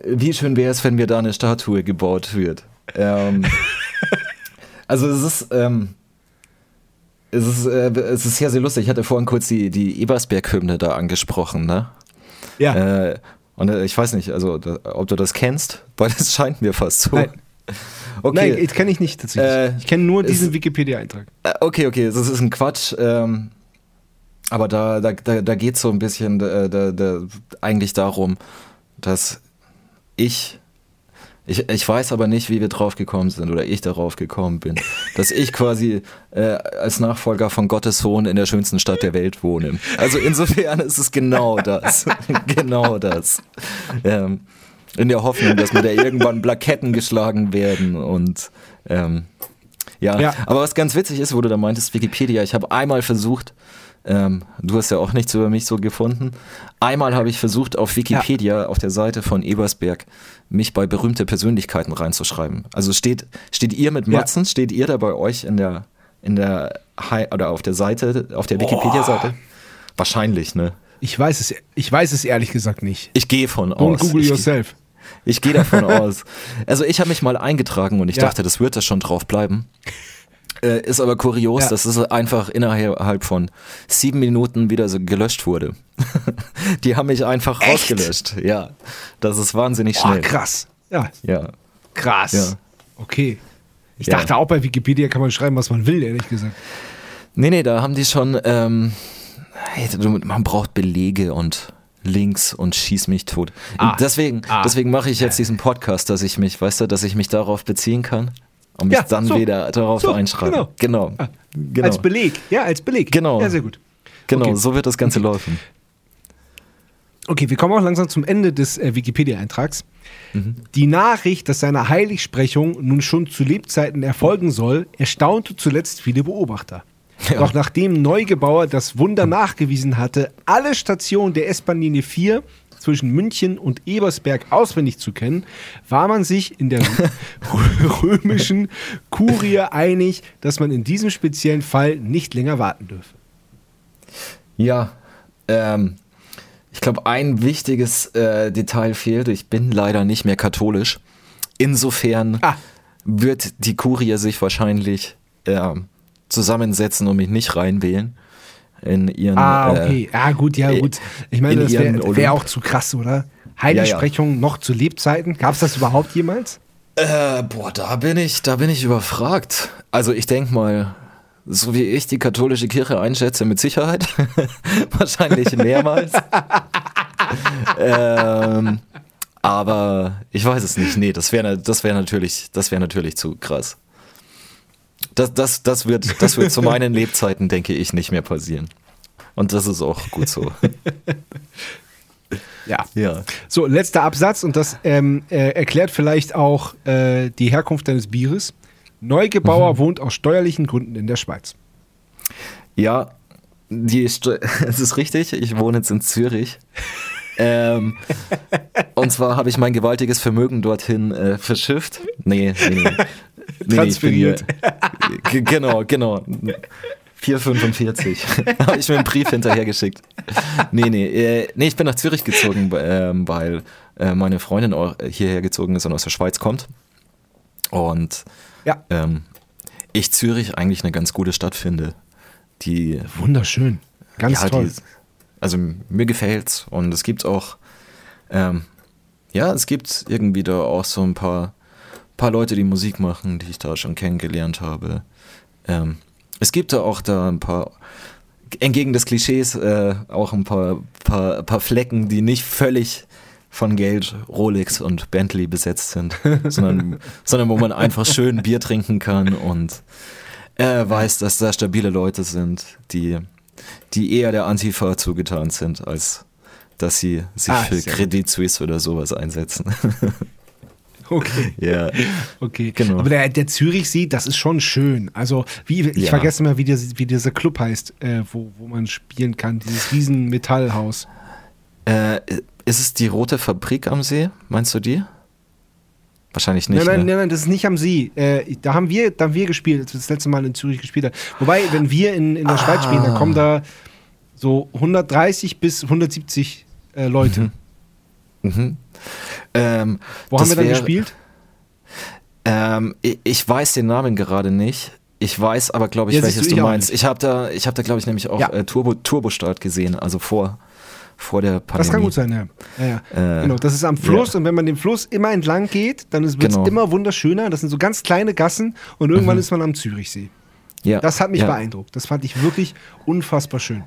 S1: wie schön wäre es, wenn mir da eine Statue gebaut wird. Ähm, <laughs> also es ist, ähm, es ist, äh, es ist sehr, sehr lustig. Ich hatte vorhin kurz die, die Ebersberg-Hymne da angesprochen, ne? Ja. Äh, und äh, ich weiß nicht, also da, ob du das kennst, weil es scheint mir fast so.
S2: Nein. <laughs> Okay. Nein, kenne ich nicht tatsächlich. Äh, ich kenne nur diesen Wikipedia-Eintrag.
S1: Äh, okay, okay, das ist ein Quatsch. Ähm, aber da, da, da, da geht es so ein bisschen da, da, da, eigentlich darum, dass ich ich, ich weiß aber nicht, wie wir drauf gekommen sind oder ich darauf gekommen bin, dass ich quasi äh, als Nachfolger von Gottes Sohn in der schönsten Stadt der Welt wohne. Also insofern ist es genau das. <laughs> genau das. Ähm, in der Hoffnung, dass mir da irgendwann Plaketten geschlagen werden und ähm, ja. ja. Aber was ganz witzig ist, wo du da meintest, Wikipedia, ich habe einmal versucht, ähm, du hast ja auch nichts über mich so gefunden. Einmal habe ich versucht, auf Wikipedia, ja. auf der Seite von Ebersberg, mich bei berühmte Persönlichkeiten reinzuschreiben. Also steht, steht ihr mit Matzen, ja. steht ihr da bei euch in der, in der, Hi oder auf der Seite, auf der Wikipedia-Seite? Wahrscheinlich, ne?
S2: Ich weiß es, ich weiß es ehrlich gesagt nicht.
S1: Ich gehe von aus.
S2: Google
S1: ich,
S2: yourself.
S1: Ich gehe davon <laughs> aus. Also ich habe mich mal eingetragen und ich ja. dachte, das wird da schon drauf bleiben. Äh, ist aber kurios, ja. dass es einfach innerhalb von sieben Minuten wieder so gelöscht wurde. <laughs> die haben mich einfach Echt? rausgelöscht. Ja, das ist wahnsinnig schnell. Oh,
S2: krass. Ja.
S1: Ja.
S2: Krass. Ja. Okay. Ich ja. dachte auch bei Wikipedia kann man schreiben, was man will, ehrlich gesagt.
S1: Nee, nee, da haben die schon, ähm, man braucht Belege und Links und schieß mich tot. Ah. Deswegen, ah. deswegen mache ich jetzt diesen Podcast, dass ich mich, weißt du, dass ich mich darauf beziehen kann und mich ja, dann so. wieder darauf so, einschreiben. Genau. Genau. Ah,
S2: genau. Als Beleg, ja, als Beleg.
S1: Genau.
S2: Ja, sehr gut.
S1: Genau, okay. so wird das Ganze <laughs> laufen.
S2: Okay, wir kommen auch langsam zum Ende des äh, Wikipedia-Eintrags. Mhm. Die Nachricht, dass seine Heiligsprechung nun schon zu Lebzeiten erfolgen soll, erstaunte zuletzt viele Beobachter. Ja. Doch nachdem Neugebauer das Wunder nachgewiesen hatte, alle Stationen der S-Bahn-Linie 4 zwischen München und Ebersberg auswendig zu kennen, war man sich in der <laughs> römischen Kurie einig, dass man in diesem speziellen Fall nicht länger warten dürfe.
S1: Ja, ähm, ich glaube, ein wichtiges äh, Detail fehlt. Ich bin leider nicht mehr katholisch. Insofern ah. wird die Kurie sich wahrscheinlich äh, zusammensetzen und mich nicht reinwählen in ihren.
S2: Ah, okay. Äh, ah, gut, ja, gut. Ich meine, das wäre wär auch zu krass, oder? Heiligsprechung ja, ja. noch zu Lebzeiten. Gab es das überhaupt jemals?
S1: Äh, boah, da bin ich, da bin ich überfragt. Also ich denke mal, so wie ich die katholische Kirche einschätze, mit Sicherheit. <laughs> Wahrscheinlich mehrmals. <laughs> ähm, aber ich weiß es nicht. Nee, das wäre das wär natürlich, das wäre natürlich zu krass. Das, das, das, wird, das wird zu meinen Lebzeiten, denke ich, nicht mehr passieren. Und das ist auch gut so. <laughs>
S2: Ja. ja. So, letzter Absatz und das ähm, äh, erklärt vielleicht auch äh, die Herkunft deines Bieres. Neugebauer mhm. wohnt aus steuerlichen Gründen in der Schweiz.
S1: Ja, Die es <laughs> ist richtig, ich wohne jetzt in Zürich. <laughs> ähm, und zwar habe ich mein gewaltiges Vermögen dorthin äh, verschifft. Nee, nee, nee.
S2: Transferiert. <laughs>
S1: Nee, hier, genau, genau. 4,45. <laughs> habe ich mir einen Brief hinterhergeschickt. Nee, nee, äh, nee, ich bin nach Zürich gezogen, ähm, weil äh, meine Freundin auch hierher gezogen ist und aus der Schweiz kommt. Und
S2: Ja.
S1: ähm, ich Zürich eigentlich eine ganz gute Stadt finde. Die
S2: Wunderschön. Ganz
S1: ja,
S2: toll.
S1: Die, also mir gefällt's und es gibt auch, ähm, ja, es gibt irgendwie da auch so ein paar, paar Leute, die Musik machen, die ich da schon kennengelernt habe. Ähm, es gibt da auch da ein paar, entgegen des Klischees, äh, auch ein paar, paar, paar Flecken, die nicht völlig von Geld, Rolex und Bentley besetzt sind, <laughs> sondern, sondern wo man einfach schön Bier trinken kann und äh, weiß, dass da stabile Leute sind, die, die eher der Antifa zugetan sind, als dass sie sich
S2: Ah,
S1: für Credit Suisse oder sowas einsetzen. <laughs> <laughs>
S2: Okay.
S1: ja.
S2: Okay,
S1: Genau.
S2: aber der, der Zürichsee, das ist schon schön. Also, wie, ich
S1: Ja.
S2: vergesse mal, wie, der, wie dieser Club heißt, äh, wo, wo man spielen kann, dieses riesen Metallhaus.
S1: Äh, ist es die Rote Fabrik am See? Meinst du die? Wahrscheinlich nicht.
S2: nein, nein,
S1: ne?
S2: nein, nein, das ist nicht am See. Äh, da haben wir, da haben wir gespielt, als wir das letzte Mal in Zürich gespielt haben. Wobei, wenn wir in, in der Schweiz spielen, dann kommen da so 130 bis 170 äh, Leute.
S1: Mhm. Ähm,
S2: Wo haben wir dann
S1: wäre-
S2: gespielt?
S1: Ähm, ich, ich weiß den Namen gerade nicht. Ich weiß aber, glaube ich,
S2: Ja,
S1: welches
S2: du, ich
S1: meinst. Ich habe da, ich habe da, glaube ich, nämlich auch
S2: Ja.
S1: äh, Turbo, Turbostart gesehen, also vor, vor der Pandemie.
S2: Das kann gut sein, ja. ja, ja.
S1: Äh,
S2: genau, das ist am Fluss und wenn man den Fluss immer entlang geht, dann wird es
S1: Genau.
S2: immer wunderschöner. Das sind so ganz kleine Gassen und irgendwann
S1: Mhm.
S2: ist man am Zürichsee.
S1: Ja,
S2: Das hat mich
S1: ja.
S2: beeindruckt. Das fand ich wirklich unfassbar schön.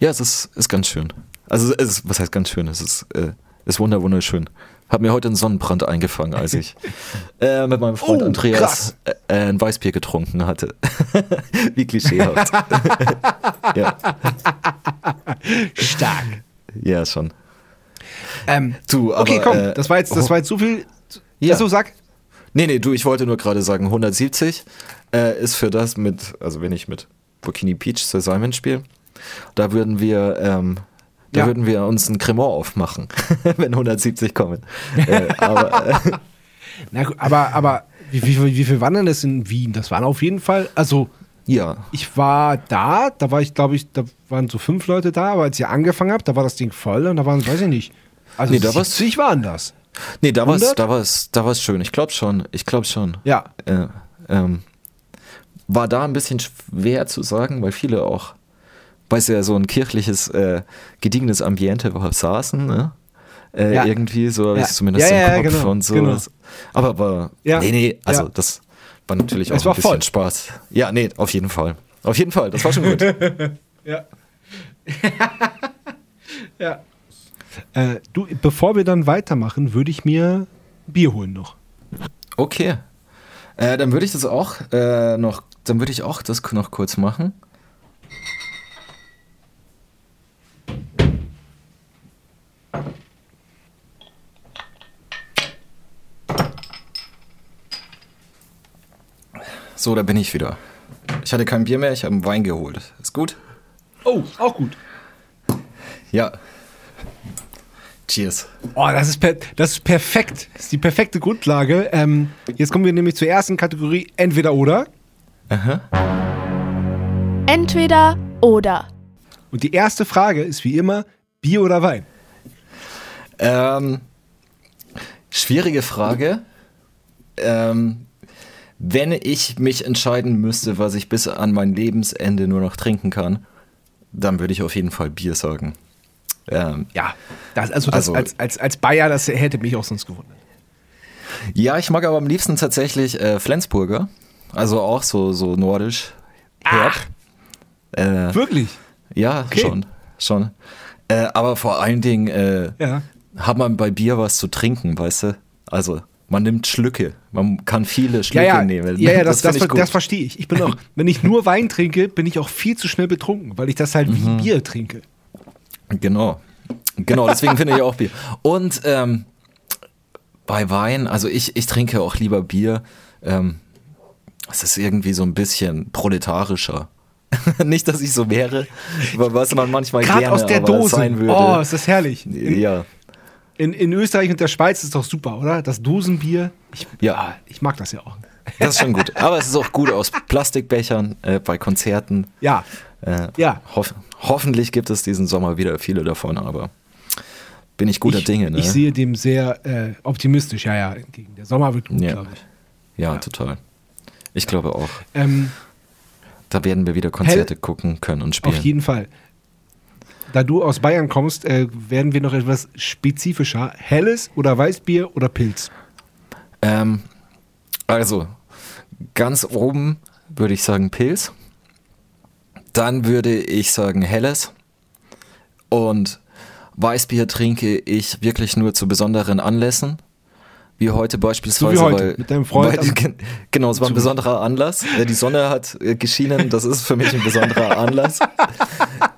S1: Ja, es ist, ist ganz schön. Also, es ist, was heißt ganz schön? Es ist, äh, ist wunder, wunderschön. Hab mir heute einen Sonnenbrand eingefangen, als ich <laughs> äh, mit meinem Freund
S2: Oh,
S1: Andreas äh, ein Weißbier getrunken hatte. <laughs> Wie klischeehaft. <laughs> ja,
S2: Stark.
S1: ja, schon.
S2: Ähm,
S1: Du, aber,
S2: okay, komm,
S1: äh,
S2: das war jetzt, das war jetzt so viel.
S1: Ja.
S2: Also sag.
S1: Nee, nee, du, ich wollte nur gerade sagen, 170 äh, ist für das mit, also wenn ich mit Burkini Peach Simon spiele, da würden wir, ähm, da
S2: Ja.
S1: würden wir uns ein Cremant aufmachen, <laughs> wenn 170 kommen. äh, aber <laughs>
S2: Na aber, aber wie, wie, viel- wie viel waren denn das in Wien? Das waren auf jeden Fall, also
S1: ja,
S2: ich war da, da war ich, glaube ich, da waren so fünf Leute da, aber als ihr angefangen habt, da war das Ding voll und da waren, weiß ich nicht. Also
S1: Nee, da war's-
S2: 70 waren das.
S1: nee, da war's,
S2: 100?
S1: da war's, da war's schön. Ich glaube schon, ich glaube schon.
S2: Ja.
S1: Äh, ähm, war da ein bisschen schwer zu sagen, weil viele auch, weil es ja so ein kirchliches, äh, gediegenes Ambiente war, saßen, ne? Äh,
S2: Ja.
S1: Irgendwie, so habe
S2: Ja.
S1: ich es zumindest
S2: Ja,
S1: im
S2: ja,
S1: Kopf
S2: genau,
S1: und so.
S2: genau.
S1: Aber, aber
S2: Ja.
S1: nee, nee, also
S2: Ja.
S1: das war natürlich auch
S2: Es war
S1: ein bisschen
S2: voll.
S1: Spaß. Ja, nee, auf jeden Fall. Auf jeden Fall, das war schon gut. <laughs>
S2: Ja. <laughs> ja. Äh, du, bevor wir dann weitermachen, würde ich mir Bier holen noch.
S1: Okay. Äh, dann würde ich das auch äh, noch, dann würde ich auch das noch kurz machen. So, da bin ich wieder. Ich hatte kein Bier mehr, ich habe einen Wein geholt. Ist gut?
S2: Oh, auch gut.
S1: Ja. Cheers.
S2: Oh, das ist, per das ist perfekt. Das ist die perfekte Grundlage. Ähm, jetzt kommen wir nämlich zur ersten Kategorie, entweder oder.
S1: Aha.
S3: Entweder oder.
S2: Und die erste Frage ist wie immer, Bier oder Wein?
S1: Ähm, schwierige Frage. Ähm, wenn ich mich entscheiden müsste, was ich bis an mein Lebensende nur noch trinken kann, dann würde ich auf jeden Fall Bier sagen. Ähm,
S2: Ja, das, also, das
S1: Also-
S2: als, als, als Bayer, das hätte mich auch sonst gewundert.
S1: ja, ich mag aber am liebsten tatsächlich äh, Flensburger. Also auch so, so nordisch. herb. Äh,
S2: Wirklich?
S1: ja,
S2: Okay.
S1: schon. schon. Äh, aber vor allen Dingen äh,
S2: Ja.
S1: hat man bei Bier was zu trinken, weißt du? Also man nimmt Schlücke. Man kann viele
S2: Ja,
S1: Schlücke
S2: ja,
S1: nehmen.
S2: ja, ja, das, das, das,
S1: gut.
S2: verstehe ich. Ich bin auch, wenn ich nur Wein trinke, bin ich auch viel zu schnell betrunken, weil ich das halt
S1: Mhm.
S2: wie Bier trinke.
S1: Genau. Genau, deswegen finde ich auch Bier. Und ähm, bei Wein, also ich, ich trinke auch lieber Bier. Ähm, es ist irgendwie so ein bisschen proletarischer. <laughs> Nicht, dass ich so wäre, was man manchmal
S2: Gerade
S1: gerne
S2: aus der
S1: aber
S2: Dose.
S1: sein würde.
S2: Oh, ist das herrlich.
S1: Ja,
S2: in, in Österreich und der Schweiz ist doch super, oder? Das Dosenbier. Ich,
S1: Ja.
S2: ah, ich mag das ja auch.
S1: das ist schon gut. Aber es ist auch gut aus Plastikbechern äh, bei Konzerten.
S2: Ja,
S1: Äh,
S2: Ja.
S1: Hoff, hoffentlich gibt es diesen Sommer wieder viele davon, aber bin ich guter
S2: ich,
S1: Dinge, ne?
S2: ich sehe dem sehr äh, optimistisch, ja, ja, entgegen. Der Sommer wird gut,
S1: Ja.
S2: glaube ich.
S1: ja, total. Ich glaube auch.
S2: Ähm,
S1: Da werden wir wieder Konzerte gucken können und
S2: auf
S1: spielen.
S2: jeden Fall. Da du aus Bayern kommst, äh, werden wir noch etwas spezifischer. Helles oder Weißbier oder Pilz?
S1: Ähm, also, ganz oben würde ich sagen Pilz. Dann würde ich sagen Helles. Und Weißbier trinke ich wirklich nur zu besonderen Anlässen. Wie heute beispielsweise.
S2: So wie heute,
S1: weil,
S2: mit deinem Freund
S1: Weil, genau, es war ein besonderer Anlass. Äh, Die Sonne hat äh, geschienen, das ist für mich ein besonderer <laughs> Anlass.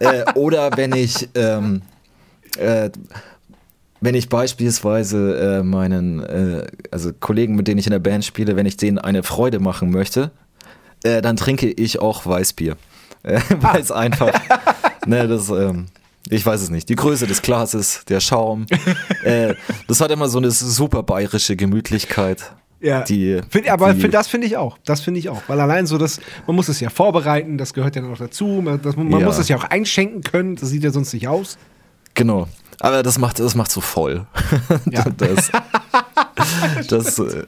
S1: äh, oder wenn ich, ähm, äh, wenn ich beispielsweise äh, meinen, äh, also Kollegen, mit denen ich in der Band spiele, wenn ich denen eine Freude machen möchte, äh, dann trinke ich auch Weißbier. <laughs> Weil es einfach, <laughs> ne, das, ähm, ich weiß es nicht, die Größe des Glases, der Schaum, <laughs> äh, das hat immer so eine super bayerische Gemütlichkeit.
S2: Ja.
S1: Die,
S2: Find, aber
S1: die,
S2: für das finde ich auch. Das finde ich auch. Weil allein so, das, man muss es ja vorbereiten, das gehört ja noch dazu. Man, das, man
S1: Ja.
S2: muss es ja auch einschenken können, das sieht ja sonst nicht aus.
S1: Genau. Aber das macht, das macht so voll.
S2: Ja. <laughs>
S1: das, das, <laughs> äh,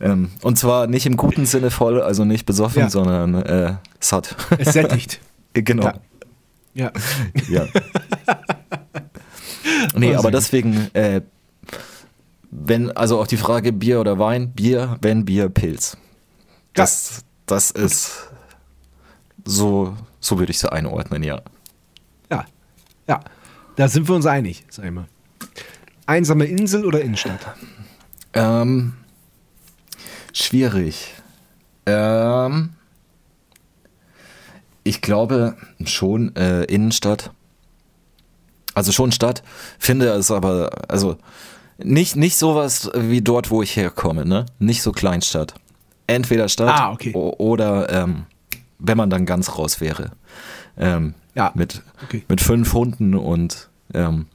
S1: ähm, und zwar nicht im guten Sinne voll, also nicht besoffen,
S2: Ja.
S1: sondern äh, satt.
S2: Es sättigt.
S1: genau.
S2: Ja. Ja.
S1: Ja. <laughs> nee, aber deswegen, äh, wenn, also auch die Frage Bier oder Wein, Bier, wenn Bier, Pilz. Das, das ist so, so würde ich sie einordnen, ja.
S2: Ja. Ja. Da sind wir uns einig, sag ich mal. Einsame Insel oder Innenstadt?
S1: Ähm, schwierig. Ähm, ich glaube schon äh, Innenstadt. Also schon Stadt. Finde es aber, also nicht, nicht sowas wie dort, wo ich herkomme, ne? Nicht so Kleinstadt. Entweder Stadt
S2: Ah, okay.
S1: oder ähm, wenn man dann ganz raus wäre. Ähm,
S2: Ja,
S1: Mit,
S2: okay.
S1: mit fünf Hunden und ähm,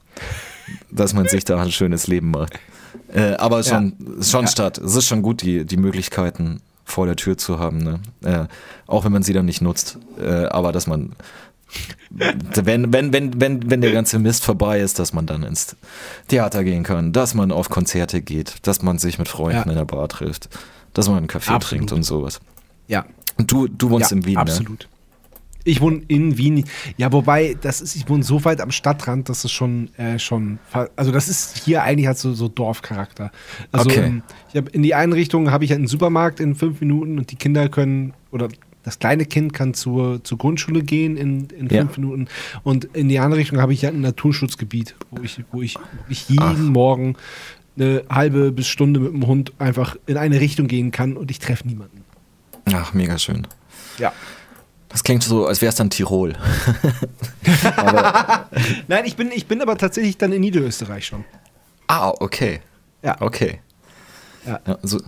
S1: dass man sich da ein schönes Leben macht. Äh, aber schon, schon
S2: Ja.
S1: Stadt. Es ist schon gut, die, die Möglichkeiten vor der Tür zu haben. Ne? Äh, auch wenn man sie dann nicht nutzt. Äh, aber dass man, wenn, wenn, wenn, wenn, wenn der ganze Mist vorbei ist, dass man dann ins Theater gehen kann, dass man auf Konzerte geht, dass man sich mit Freunden
S2: Ja.
S1: in der Bar trifft, dass man einen Kaffee
S2: Absolut.
S1: trinkt und sowas.
S2: Ja.
S1: Und du, du wohnst
S2: ja,
S1: in Wien, ne?
S2: absolut. Ich wohne in Wien. Ja, wobei, das ist, ich wohne so weit am Stadtrand, dass es schon, äh, schon, also das ist hier eigentlich hat so, so Dorfcharakter. Also
S1: Okay.
S2: ähm, ich habe in die Einrichtung habe ich einen Supermarkt in fünf Minuten und die Kinder können oder das kleine Kind kann zur, zur Grundschule gehen in, in
S1: Ja.
S2: fünf Minuten und in die andere Richtung habe ich ja ein Naturschutzgebiet, wo ich, wo ich, wo ich jeden
S1: Ach.
S2: Morgen eine halbe bis Stunde mit dem Hund einfach in eine Richtung gehen kann und ich treffe niemanden.
S1: Ach, mega schön.
S2: Ja.
S1: Das klingt so, als wäre es dann Tirol. <laughs> <laughs>
S2: Nein, ich bin, ich bin aber tatsächlich dann in Niederösterreich schon.
S1: Ah, okay.
S2: Ja.
S1: Okay.
S2: Ja.
S1: Ja, so,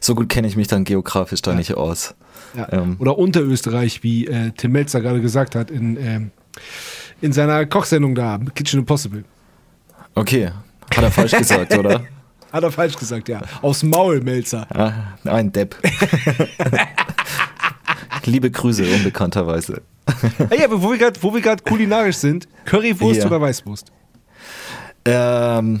S1: so gut kenne ich mich dann geografisch da
S2: Ja.
S1: nicht aus.
S2: Ja.
S1: Ähm.
S2: Oder Unterösterreich, wie äh, Tim Melzer gerade gesagt hat in, ähm, in seiner Kochsendung da, Kitchen Impossible.
S1: Okay. Hat er falsch gesagt, <laughs> oder?
S2: Hat er falsch gesagt, ja. Aus Maul, Melzer.
S1: Ah, ein Depp. <laughs> Liebe Grüße, unbekannterweise.
S2: Hey, aber wo wir gerade kulinarisch sind, Currywurst
S1: Ja.
S2: oder Weißwurst?
S1: Ähm,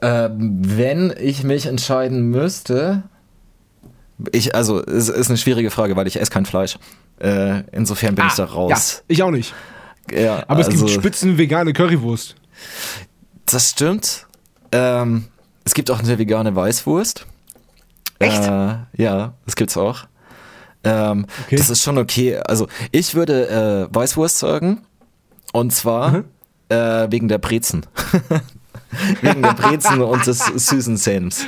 S1: ähm, wenn ich mich entscheiden müsste, ich, also, es ist eine schwierige Frage, weil ich esse kein Fleisch. Äh, insofern bin ich da raus.
S2: Ja, ich auch nicht.
S1: Ja,
S2: Aber es
S1: also,
S2: gibt spitzen vegane Currywurst.
S1: Das stimmt. Ähm, es gibt auch eine vegane Weißwurst.
S2: Echt?
S1: Äh, ja, das gibt's auch. Ähm,
S2: Okay.
S1: Das ist schon okay. Also ich würde äh, Weißwurst sagen. Und zwar
S2: Mhm.
S1: äh, wegen der Brezen. <laughs> wegen der Brezen und des süßen Senfs.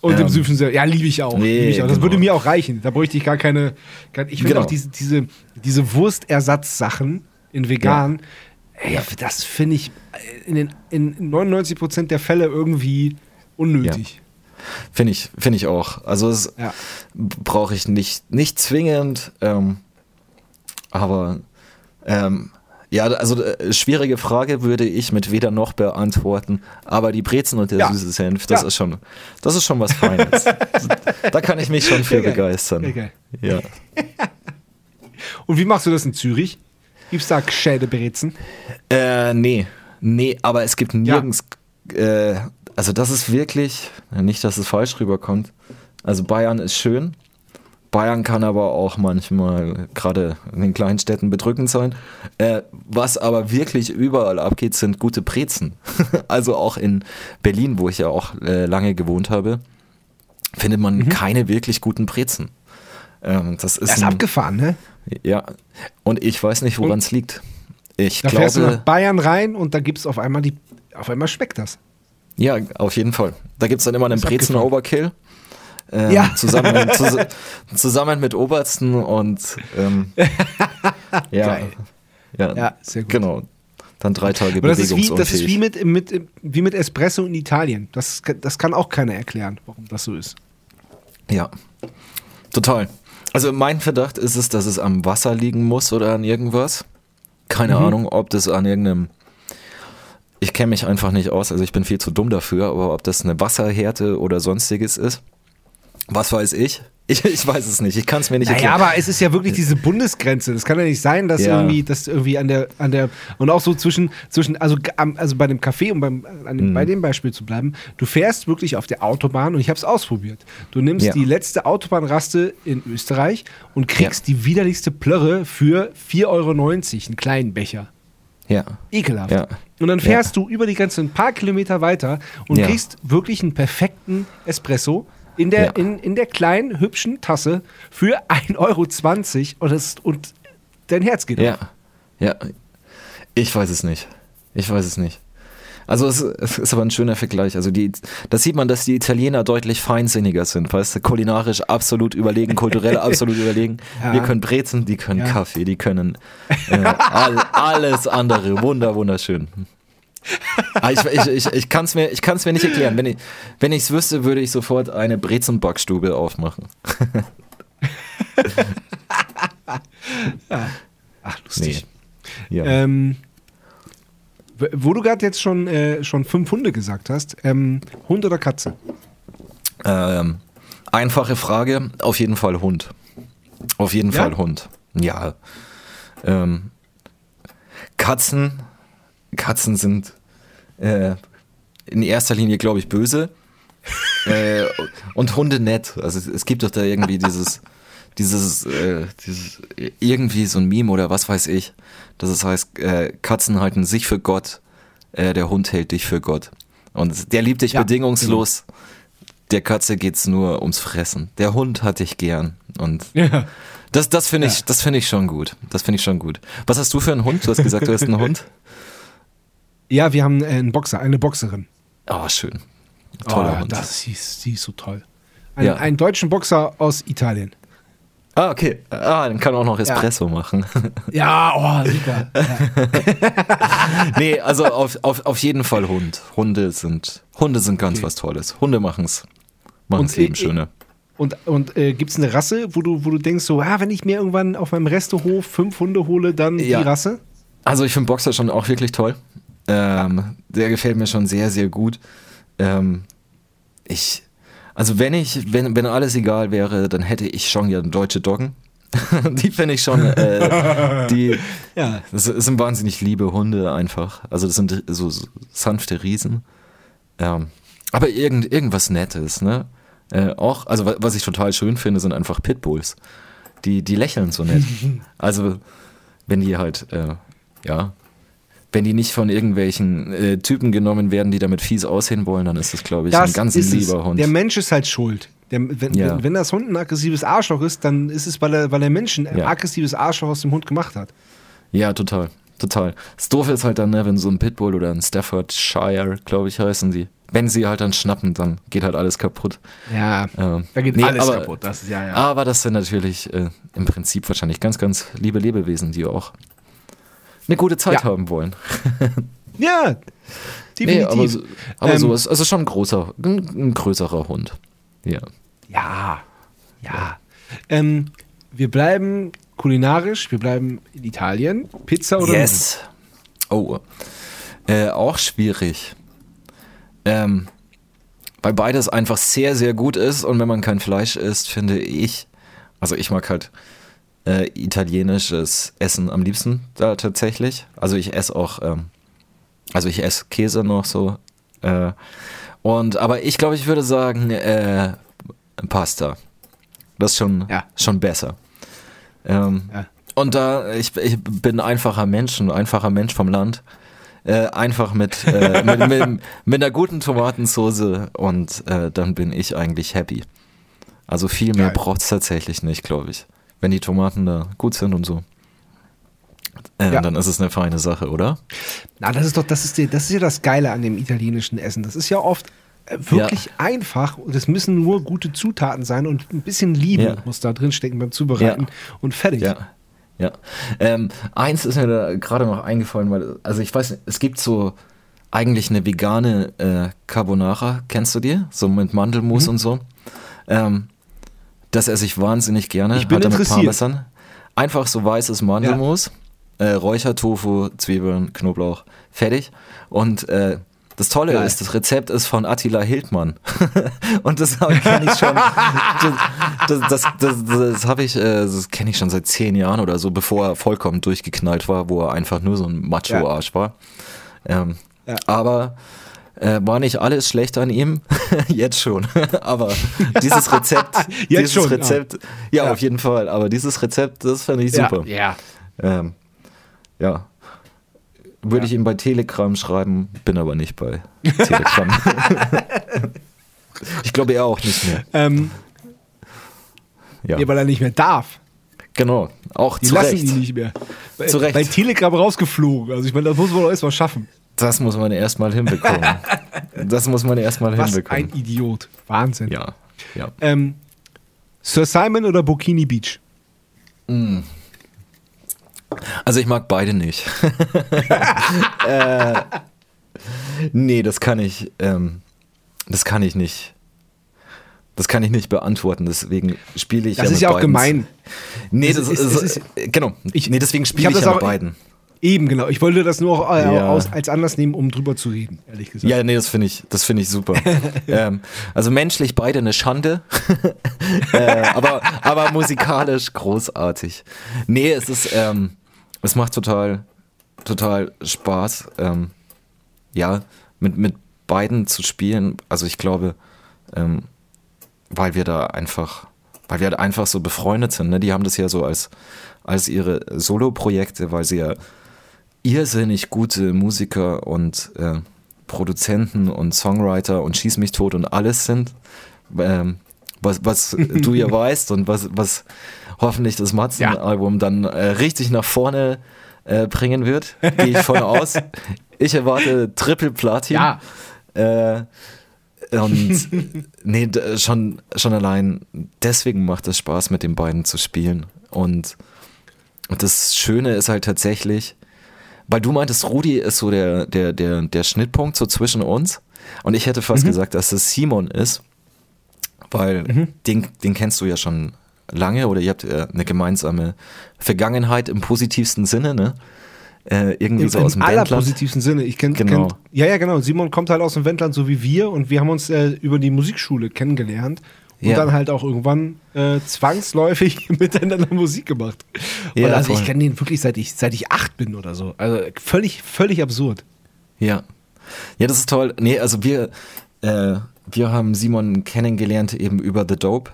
S2: Und
S1: Ähm,
S2: dem süßen Senf. Ja, liebe ich auch.
S1: nee,
S2: lieb ich auch. Das
S1: genau.
S2: würde mir auch reichen. Da bräuchte ich gar keine. Gar, ich finde
S1: Genau.
S2: auch diese, diese, diese Wurstersatzsachen in vegan, ey, das finde ich in, den, in 99% der Fälle irgendwie unnötig.
S1: Finde ich, finde ich auch. Also es
S2: Ja.
S1: brauche ich nicht, nicht zwingend, ähm, aber ähm, ja, also äh, schwierige Frage würde ich mit weder noch beantworten, aber die Brezen und der
S2: Ja.
S1: süße Senf, das
S2: Ja.
S1: ist schon, das ist schon was Feines. <laughs> da kann ich mich schon für
S2: geil.
S1: begeistern.
S2: Geil.
S1: Ja. <laughs>
S2: Und wie machst du das in Zürich? Gibt's da gescheite Brezen?
S1: Äh, nee, nee, aber es gibt nirgends, äh, also das ist wirklich, nicht, dass es falsch rüberkommt. Also Bayern ist schön. Bayern kann aber auch manchmal gerade in den kleinen Städten bedrückend sein. Äh, was aber wirklich überall abgeht, sind gute Brezen. <laughs> also auch in Berlin, wo ich ja auch äh, lange gewohnt habe, findet man
S2: Mhm.
S1: keine wirklich guten Brezen. Ähm, das ist
S2: Das ist
S1: ein,
S2: abgefahren, ne?
S1: ja, und ich weiß nicht, woran es liegt. Ich
S2: Da fährst du
S1: glaube,
S2: nach Bayern rein und da gibt's auf einmal die, auf einmal schmeckt das.
S1: Ja, auf jeden Fall. Da gibt es dann immer einen Brezen. Overkill. Ähm,
S2: Ja.
S1: Zusammen, zus zusammen mit Obersten und ähm, <laughs> ja,
S2: Geil.
S1: ja,
S2: Ja, sehr gut.
S1: Genau. Dann drei Tage
S2: Aber das ist, wie, das ist wie mit, mit, wie mit Espresso in Italien. Das, das kann auch keiner erklären, warum das so ist.
S1: Ja, total. Also mein Verdacht ist es, dass es am Wasser liegen muss oder an irgendwas. Keine
S2: Mhm.
S1: Ahnung, ob das an irgendeinem. Ich kenne mich einfach nicht aus, also ich bin viel zu dumm dafür, aber ob das eine Wasserhärte oder sonstiges ist, was weiß ich? <laughs> Ich, ich weiß es nicht. Ich kann es mir nicht
S2: Naja,
S1: erklären.
S2: aber es ist ja wirklich diese Bundesgrenze. Das kann ja nicht sein, dass
S1: Ja.
S2: irgendwie, dass irgendwie an der, an der, und auch so zwischen, zwischen, also, also bei dem Café, um beim, an
S1: Mhm.
S2: dem, bei dem Beispiel zu bleiben, du fährst wirklich auf der Autobahn und ich habe es ausprobiert. Du nimmst
S1: Ja.
S2: die letzte Autobahnraste in Österreich und kriegst die widerlichste Plörre für 4,90 Euro, einen kleinen Becher.
S1: Ja.
S2: Ekelhaft.
S1: Ja.
S2: Und dann fährst du über die Grenze ein paar Kilometer weiter und
S1: Ja.
S2: kriegst wirklich einen perfekten Espresso in der,
S1: Ja.
S2: in, in der kleinen, hübschen Tasse für <laughs> 1,20 Euro und, das, und dein Herz geht auf.
S1: Ja. Ja. Ich weiß es nicht. Ich weiß es nicht. Also es, es ist aber ein schöner Vergleich. Also die, da sieht man, dass die Italiener deutlich feinsinniger sind, weißt du, kulinarisch absolut überlegen, kulturell absolut überlegen. <laughs>
S2: Ja.
S1: Wir können Brezen, die können
S2: Ja.
S1: Kaffee, die können äh, all, alles andere. Wunder, wunderschön. Ah, ich ich, ich, ich kann es mir, ich mir nicht erklären. Wenn ich wenn ich's wüsste, würde ich sofort eine Brezenbackstube aufmachen. <laughs>
S2: Ach, lustig.
S1: Ja.
S2: Ähm, wo du gerade jetzt schon, äh, schon fünf Hunde gesagt hast, ähm, Hund oder Katze?
S1: Ähm, einfache Frage, auf jeden Fall Hund. Auf jeden
S2: Ja?
S1: Fall Hund. Ja. Ähm, Katzen, Katzen sind äh, in erster Linie, glaube ich, böse. <laughs> äh, und Hunde nett. Also es, gibt doch da irgendwie dieses, dieses, äh, dieses, irgendwie so ein Meme oder was weiß ich. Dass es heißt, äh, Katzen halten sich für Gott, äh, der Hund hält dich für Gott. Und der liebt dich
S2: Ja,
S1: bedingungslos. Der Katze geht's nur ums Fressen. Der Hund hat dich gern. Und
S2: Ja.
S1: das, das finde ich,
S2: Ja.
S1: das finde ich schon gut. Das finde ich schon gut. Was hast du für einen Hund? Du hast gesagt, du hast einen Hund. <laughs>
S2: Ja, wir haben äh, einen Boxer, eine Boxerin.
S1: Oh, schön. Toller
S2: oh,
S1: Hund.
S2: Das, sie, ist, sie ist so toll. Ein,
S1: Ja.
S2: Einen deutschen Boxer aus Italien.
S1: Ah, okay. Ah, dann kann er auch noch Espresso machen. <laughs>
S2: Ja, oh, super. Ja. <laughs>
S1: nee, also auf, auf, auf jeden Fall Hund. Hunde sind, Hunde sind ganz
S2: Okay.
S1: was Tolles. Hunde machen's. Machen
S2: Und,
S1: das Leben
S2: äh,
S1: schöner.
S2: Und, und äh, gibt es eine Rasse, wo du, wo du denkst, so, ah, wenn ich mir irgendwann auf meinem Restehof fünf Hunde hole, dann
S1: Ja.
S2: die Rasse?
S1: Also ich finde Boxer schon auch wirklich toll. Ähm, der gefällt mir schon sehr, sehr gut. Ähm, ich, also wenn ich, wenn, wenn alles egal wäre, dann hätte ich schon ja deutsche Doggen. <laughs> die finde ich schon, äh, <laughs> die,
S2: Ja.
S1: das sind wahnsinnig liebe Hunde einfach. Also das sind so, so sanfte Riesen. Ähm, aber irgend, irgendwas Nettes, ne? Äh, auch, also wa- was ich total schön finde, sind einfach Pitbulls. Die, die lächeln so nett. <laughs> also, wenn die halt, äh, ja, wenn die nicht von irgendwelchen äh, Typen genommen werden, die damit fies aussehen wollen, dann ist das, glaube ich, ein ganz lieber. Hund.
S2: Der Mensch ist halt schuld. Der, wenn,
S1: Ja.
S2: wenn, wenn das Hund ein aggressives Arschloch ist, dann ist es, weil, er, weil der Mensch ein
S1: Ja.
S2: aggressives Arschloch aus dem Hund gemacht hat.
S1: Ja, total. Total. Das Doofe ist halt dann, ne, wenn so ein Pitbull oder ein Staffordshire, glaube ich, heißen die, wenn sie halt dann schnappen, dann geht halt alles kaputt.
S2: Ja,
S1: Ähm,
S2: da geht
S1: nee,
S2: alles
S1: aber-
S2: kaputt. Das ist, ja, ja.
S1: Aber das sind natürlich äh, im Prinzip wahrscheinlich ganz, ganz liebe Lebewesen, die auch eine gute Zeit
S2: Ja.
S1: haben wollen. <laughs>
S2: Ja,
S1: Nee,
S2: definitiv.
S1: aber, so- aber
S2: Ähm,
S1: so ist also schon ein großer, ein, ein größerer Hund. Ja.
S2: Ja, ja. Ähm, wir bleiben kulinarisch, wir bleiben in Italien. Pizza oder
S1: Yes. Oh. Äh, auch schwierig. Ähm, weil beides einfach sehr, sehr gut ist und wenn man kein Fleisch isst, finde ich, also ich mag halt äh, italienisches Essen am liebsten da tatsächlich. Also ich esse auch, ähm, also ich esse Käse noch so. Äh, und aber ich glaube, ich würde sagen äh, Pasta. Das ist schon,
S2: Ja.
S1: schon besser. Ähm,
S2: Ja.
S1: Und da, ich, ich bin ein einfacher Mensch, ein einfacher Mensch vom Land. Äh, einfach mit, äh, mit, mit, mit einer guten Tomatensauce und äh, dann bin ich eigentlich happy. Also viel mehr braucht es tatsächlich nicht, glaube ich. Wenn die Tomaten da gut sind und so. Äh,
S2: Ja.
S1: Dann ist es eine feine Sache, oder?
S2: Na, das ist doch, das ist, die- das ist ja das Geile an dem italienischen Essen. Das ist ja oft äh, wirklich einfach und es müssen nur gute Zutaten sein und ein bisschen Liebe
S1: Ja.
S2: muss da drin stecken beim Zubereiten
S1: Ja.
S2: und fertig.
S1: Ja. Ja. Ähm, eins ist mir da gerade noch eingefallen, weil, also ich weiß, nicht, es gibt so eigentlich eine vegane äh, Carbonara, kennst du die? So mit Mandelmus
S2: Mhm.
S1: und so. Ähm, das esse ich wahnsinnig gerne.
S2: Ich bin
S1: Hat er mit
S2: interessiert.
S1: Parmesan. Einfach so weißes Mandelmus, äh, Räuchertofu, Zwiebeln, Knoblauch, fertig. Und äh, das Tolle
S2: Geil.
S1: ist, das Rezept ist von Attila Hildmann. <laughs> und das kenne ich schon. Das, das, das, das, das habe ich, äh, das kenne ich schon seit zehn Jahren oder so, bevor er vollkommen durchgeknallt war, wo er einfach nur so ein Macho-Arsch war. Ähm,
S2: Ja.
S1: Aber äh, war nicht alles schlecht an ihm? <laughs> Jetzt schon. <laughs> aber dieses Rezept, <laughs>
S2: Jetzt
S1: dieses
S2: schon, ja.
S1: Rezept, ja.
S2: Ja.
S1: auf jeden Fall. Aber dieses Rezept, das fand ich
S2: Ja.
S1: super.
S2: Ja.
S1: Ähm, ja. Würde
S2: Ja.
S1: ich ihm bei Telegram schreiben, bin aber nicht bei Telegram. ich glaube er auch nicht mehr.
S2: Ähm,
S1: Ja,
S2: ja. weil er nicht mehr darf.
S1: genau. Auch
S2: Die
S1: zu
S2: lassen
S1: Recht.
S2: ihn nicht mehr. Bei,
S1: Zu Recht.
S2: bei Telegram rausgeflogen. Also ich meine, das muss man doch erstmal schaffen.
S1: Das muss man erstmal hinbekommen. <laughs> das muss man erstmal
S2: Was
S1: hinbekommen.
S2: ein Idiot. Wahnsinn.
S1: ja, ja.
S2: Ähm, Sir Simon oder Bikini Beach?
S1: Also ich mag beide nicht. <laughs> <laughs> äh, nee, das kann ich, ähm, das kann ich nicht. Das kann ich nicht beantworten, deswegen spiele ich
S2: Das
S1: ja
S2: ist ja auch
S1: beiden.
S2: gemein.
S1: Nee, das
S2: ist-
S1: ist,
S2: ist-
S1: genau.
S2: Ich-
S1: nee, deswegen
S2: ich
S1: spiele ich,
S2: das
S1: ja mit
S2: auch-
S1: beiden.
S2: Eben, genau. Ich wollte das nur auch äh,
S1: Ja.
S2: aus, als Anlass nehmen, um drüber zu reden, ehrlich gesagt.
S1: Ja, nee, das finde ich, das finde ich super. <laughs> ähm, also menschlich beide eine Schande, <laughs> äh, aber, aber musikalisch großartig. Nee, es ist, ähm, es macht total, total Spaß, ähm, ja, mit, mit beiden zu spielen. Also ich glaube, ähm, weil wir da einfach, weil wir halt einfach so befreundet sind. Ne? Die haben das ja so als, als ihre Solo-Projekte, weil sie ja irrsinnig gute Musiker und äh, Produzenten und Songwriter und Schieß mich tot und alles sind. Ähm, was, was <laughs> du ja weißt und was, was hoffentlich das Matzen-Album dann äh, richtig nach vorne äh, bringen wird, gehe ich von aus. <laughs> Ich erwarte Triple Platin.
S2: Ja.
S1: Äh, und <laughs> nee, schon, schon allein deswegen macht es Spaß, mit den beiden zu spielen. Und, und das Schöne ist halt tatsächlich, weil du meintest, Rudi ist so der, der, der, der Schnittpunkt so zwischen uns. Und ich hätte fast gesagt, dass es Simon ist, weil den, den kennst du ja schon lange oder ihr habt äh, eine gemeinsame Vergangenheit im positivsten Sinne, ne? Äh, irgendwie
S2: Im,
S1: so aus dem
S2: im
S1: Bandland.
S2: allerpositivsten Sinne. Ich kenn,
S1: Genau.
S2: kenn, ja, ja, genau. Simon kommt halt aus dem Wendland, so wie wir, und wir haben uns äh, über die Musikschule kennengelernt und
S1: Ja.
S2: dann halt auch irgendwann äh, zwangsläufig <laughs> miteinander Musik gemacht.
S1: Ja,
S2: also ich kenne den wirklich seit ich seit ich acht bin oder so. Also völlig völlig absurd.
S1: Ja. Ja, das ist toll. Nee, also wir, äh, wir haben Simon kennengelernt eben über The Dope.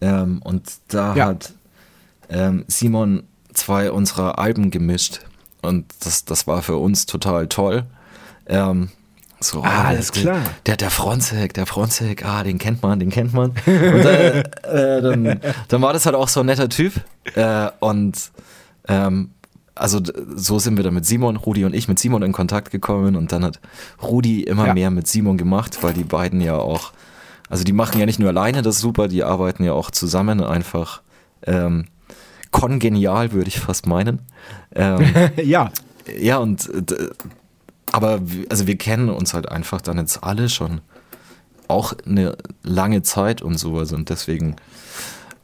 S1: Ähm, und da
S2: Ja.
S1: hat ähm, Simon zwei unserer Alben gemischt. Und das, das war für uns total toll. Ähm, so,
S2: Ah, alles
S1: der,
S2: klar.
S1: Der, der Fronzek, der Fronzek, ah, den kennt man, den kennt man. <laughs> Und äh, äh, dann, dann war das halt auch so ein netter Typ. Äh, und ähm, also so sind wir dann mit Simon, Rudi und ich mit Simon in Kontakt gekommen und dann hat Rudi immer
S2: Ja.
S1: mehr mit Simon gemacht, weil die beiden ja auch, also die machen ja nicht nur alleine das super, die arbeiten ja auch zusammen einfach ähm, kongenial, würde ich fast meinen. Ähm, <laughs>
S2: ja.
S1: ja, und aber also wir kennen uns halt einfach dann jetzt alle schon auch eine lange Zeit und sowas und deswegen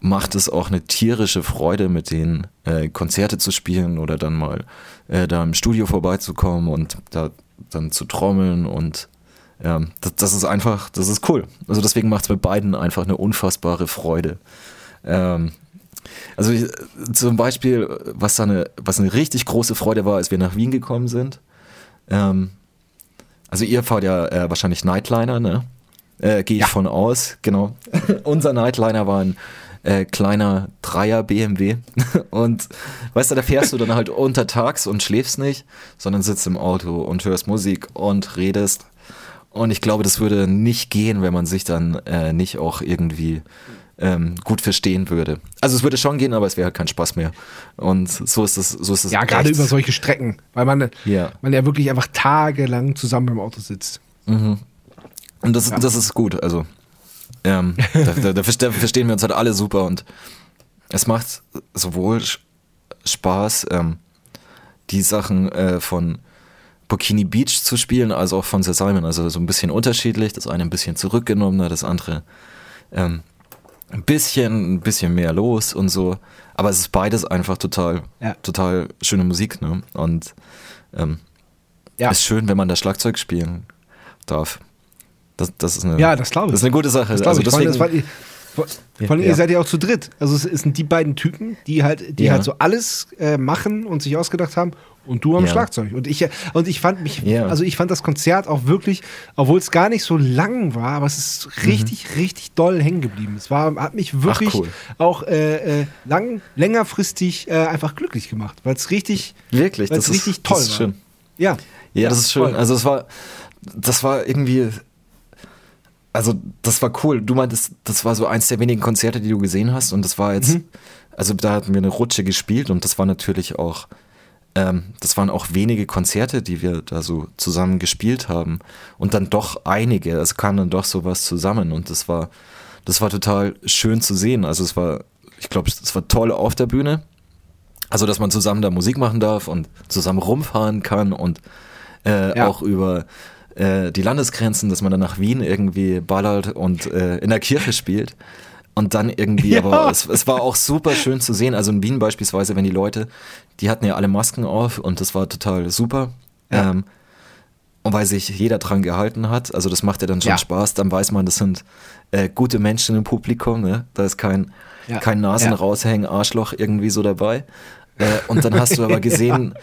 S1: macht es auch eine tierische Freude, mit denen äh, Konzerte zu spielen oder dann mal äh, da im Studio vorbeizukommen und da dann zu trommeln und ähm, das, das ist einfach, das ist cool. Also deswegen macht es mit beiden einfach eine unfassbare Freude. Ähm, also ich, zum Beispiel, was da eine, was eine richtig große Freude war, als wir nach Wien gekommen sind. Ähm, also ihr fahrt ja äh, wahrscheinlich Nightliner, ne? Äh, Gehe ich von aus, genau. <laughs> Unser Nightliner war ein äh, kleiner Dreier BMW. <laughs> Und weißt du, da fährst du dann halt <laughs> untertags und schläfst nicht, sondern sitzt im Auto und hörst Musik und redest. Und ich glaube, das würde nicht gehen, wenn man sich dann äh, nicht auch irgendwie ähm, gut verstehen würde. Also es würde schon gehen, aber es wäre halt kein Spaß mehr. Und so ist es, so ist es.
S2: Ja, gerade über solche Strecken, weil man
S1: Ja.
S2: man ja wirklich einfach tagelang zusammen im Auto sitzt.
S1: Und das, das ist gut, also. Ähm, da, da, da verste- verstehen wir uns halt alle super und es macht sowohl Spaß, ähm, die Sachen äh, von Bikini Beach zu spielen, als auch von Sir Simon. Also so ein bisschen unterschiedlich. Das eine ein bisschen zurückgenommener, das andere ähm, ein bisschen, ein bisschen mehr los und so. Aber es ist beides einfach total,
S2: Ja.
S1: total schöne Musik, ne? Und ähm,
S2: Ja.
S1: ist schön, wenn man da Schlagzeug spielen darf. Das, das ist eine,
S2: Ja, das glaube ich.
S1: Das ist eine gute Sache.
S2: Das
S1: also
S2: ich.
S1: Deswegen,
S2: das war, vor, vor allem
S1: Ja.
S2: ihr seid ja auch zu dritt. Also es sind die beiden Typen, die halt, die
S1: Ja.
S2: halt so alles äh, machen und sich ausgedacht haben. Und du am
S1: Ja.
S2: Schlagzeug. Und ich, und ich fand mich,
S1: Ja.
S2: also ich fand das Konzert auch wirklich, obwohl es gar nicht so lang war, aber es ist richtig, richtig doll hängen geblieben. Es war, hat mich wirklich
S1: cool.
S2: auch äh, äh, lang, längerfristig äh, einfach glücklich gemacht, weil es richtig,
S1: wirklich, das ist
S2: richtig toll
S1: das ist
S2: war.
S1: schön.
S2: Ja.
S1: Ja, das ist schön. Also es war, das war irgendwie, also das war cool. Du meintest, das war so eins der wenigen Konzerte, die du gesehen hast und das war jetzt,
S2: Mhm.
S1: also da hatten wir eine Rutsche gespielt und das war natürlich auch, ähm, das waren auch wenige Konzerte, die wir da so zusammen gespielt haben und dann doch einige, also kam dann doch sowas zusammen und das war, das war total schön zu sehen. Also es war, ich glaube, es war toll auf der Bühne. Also, dass man zusammen da Musik machen darf und zusammen rumfahren kann und äh,
S2: Ja.
S1: auch über äh, die Landesgrenzen, dass man dann nach Wien irgendwie ballert und äh, in der Kirche spielt. Und dann irgendwie,
S2: Ja.
S1: aber es, es war auch super schön zu sehen. Also in Wien beispielsweise, wenn die Leute, die hatten ja alle Masken auf und das war total super.
S2: Ja.
S1: Ähm, und weil sich jeder dran gehalten hat, also das macht ja dann schon
S2: Ja.
S1: Spaß, dann weiß man, das sind äh, gute Menschen im Publikum, ne? Da ist kein, kein Nasen raushängen, Arschloch irgendwie so dabei. Äh, und dann hast du aber <laughs> gesehen,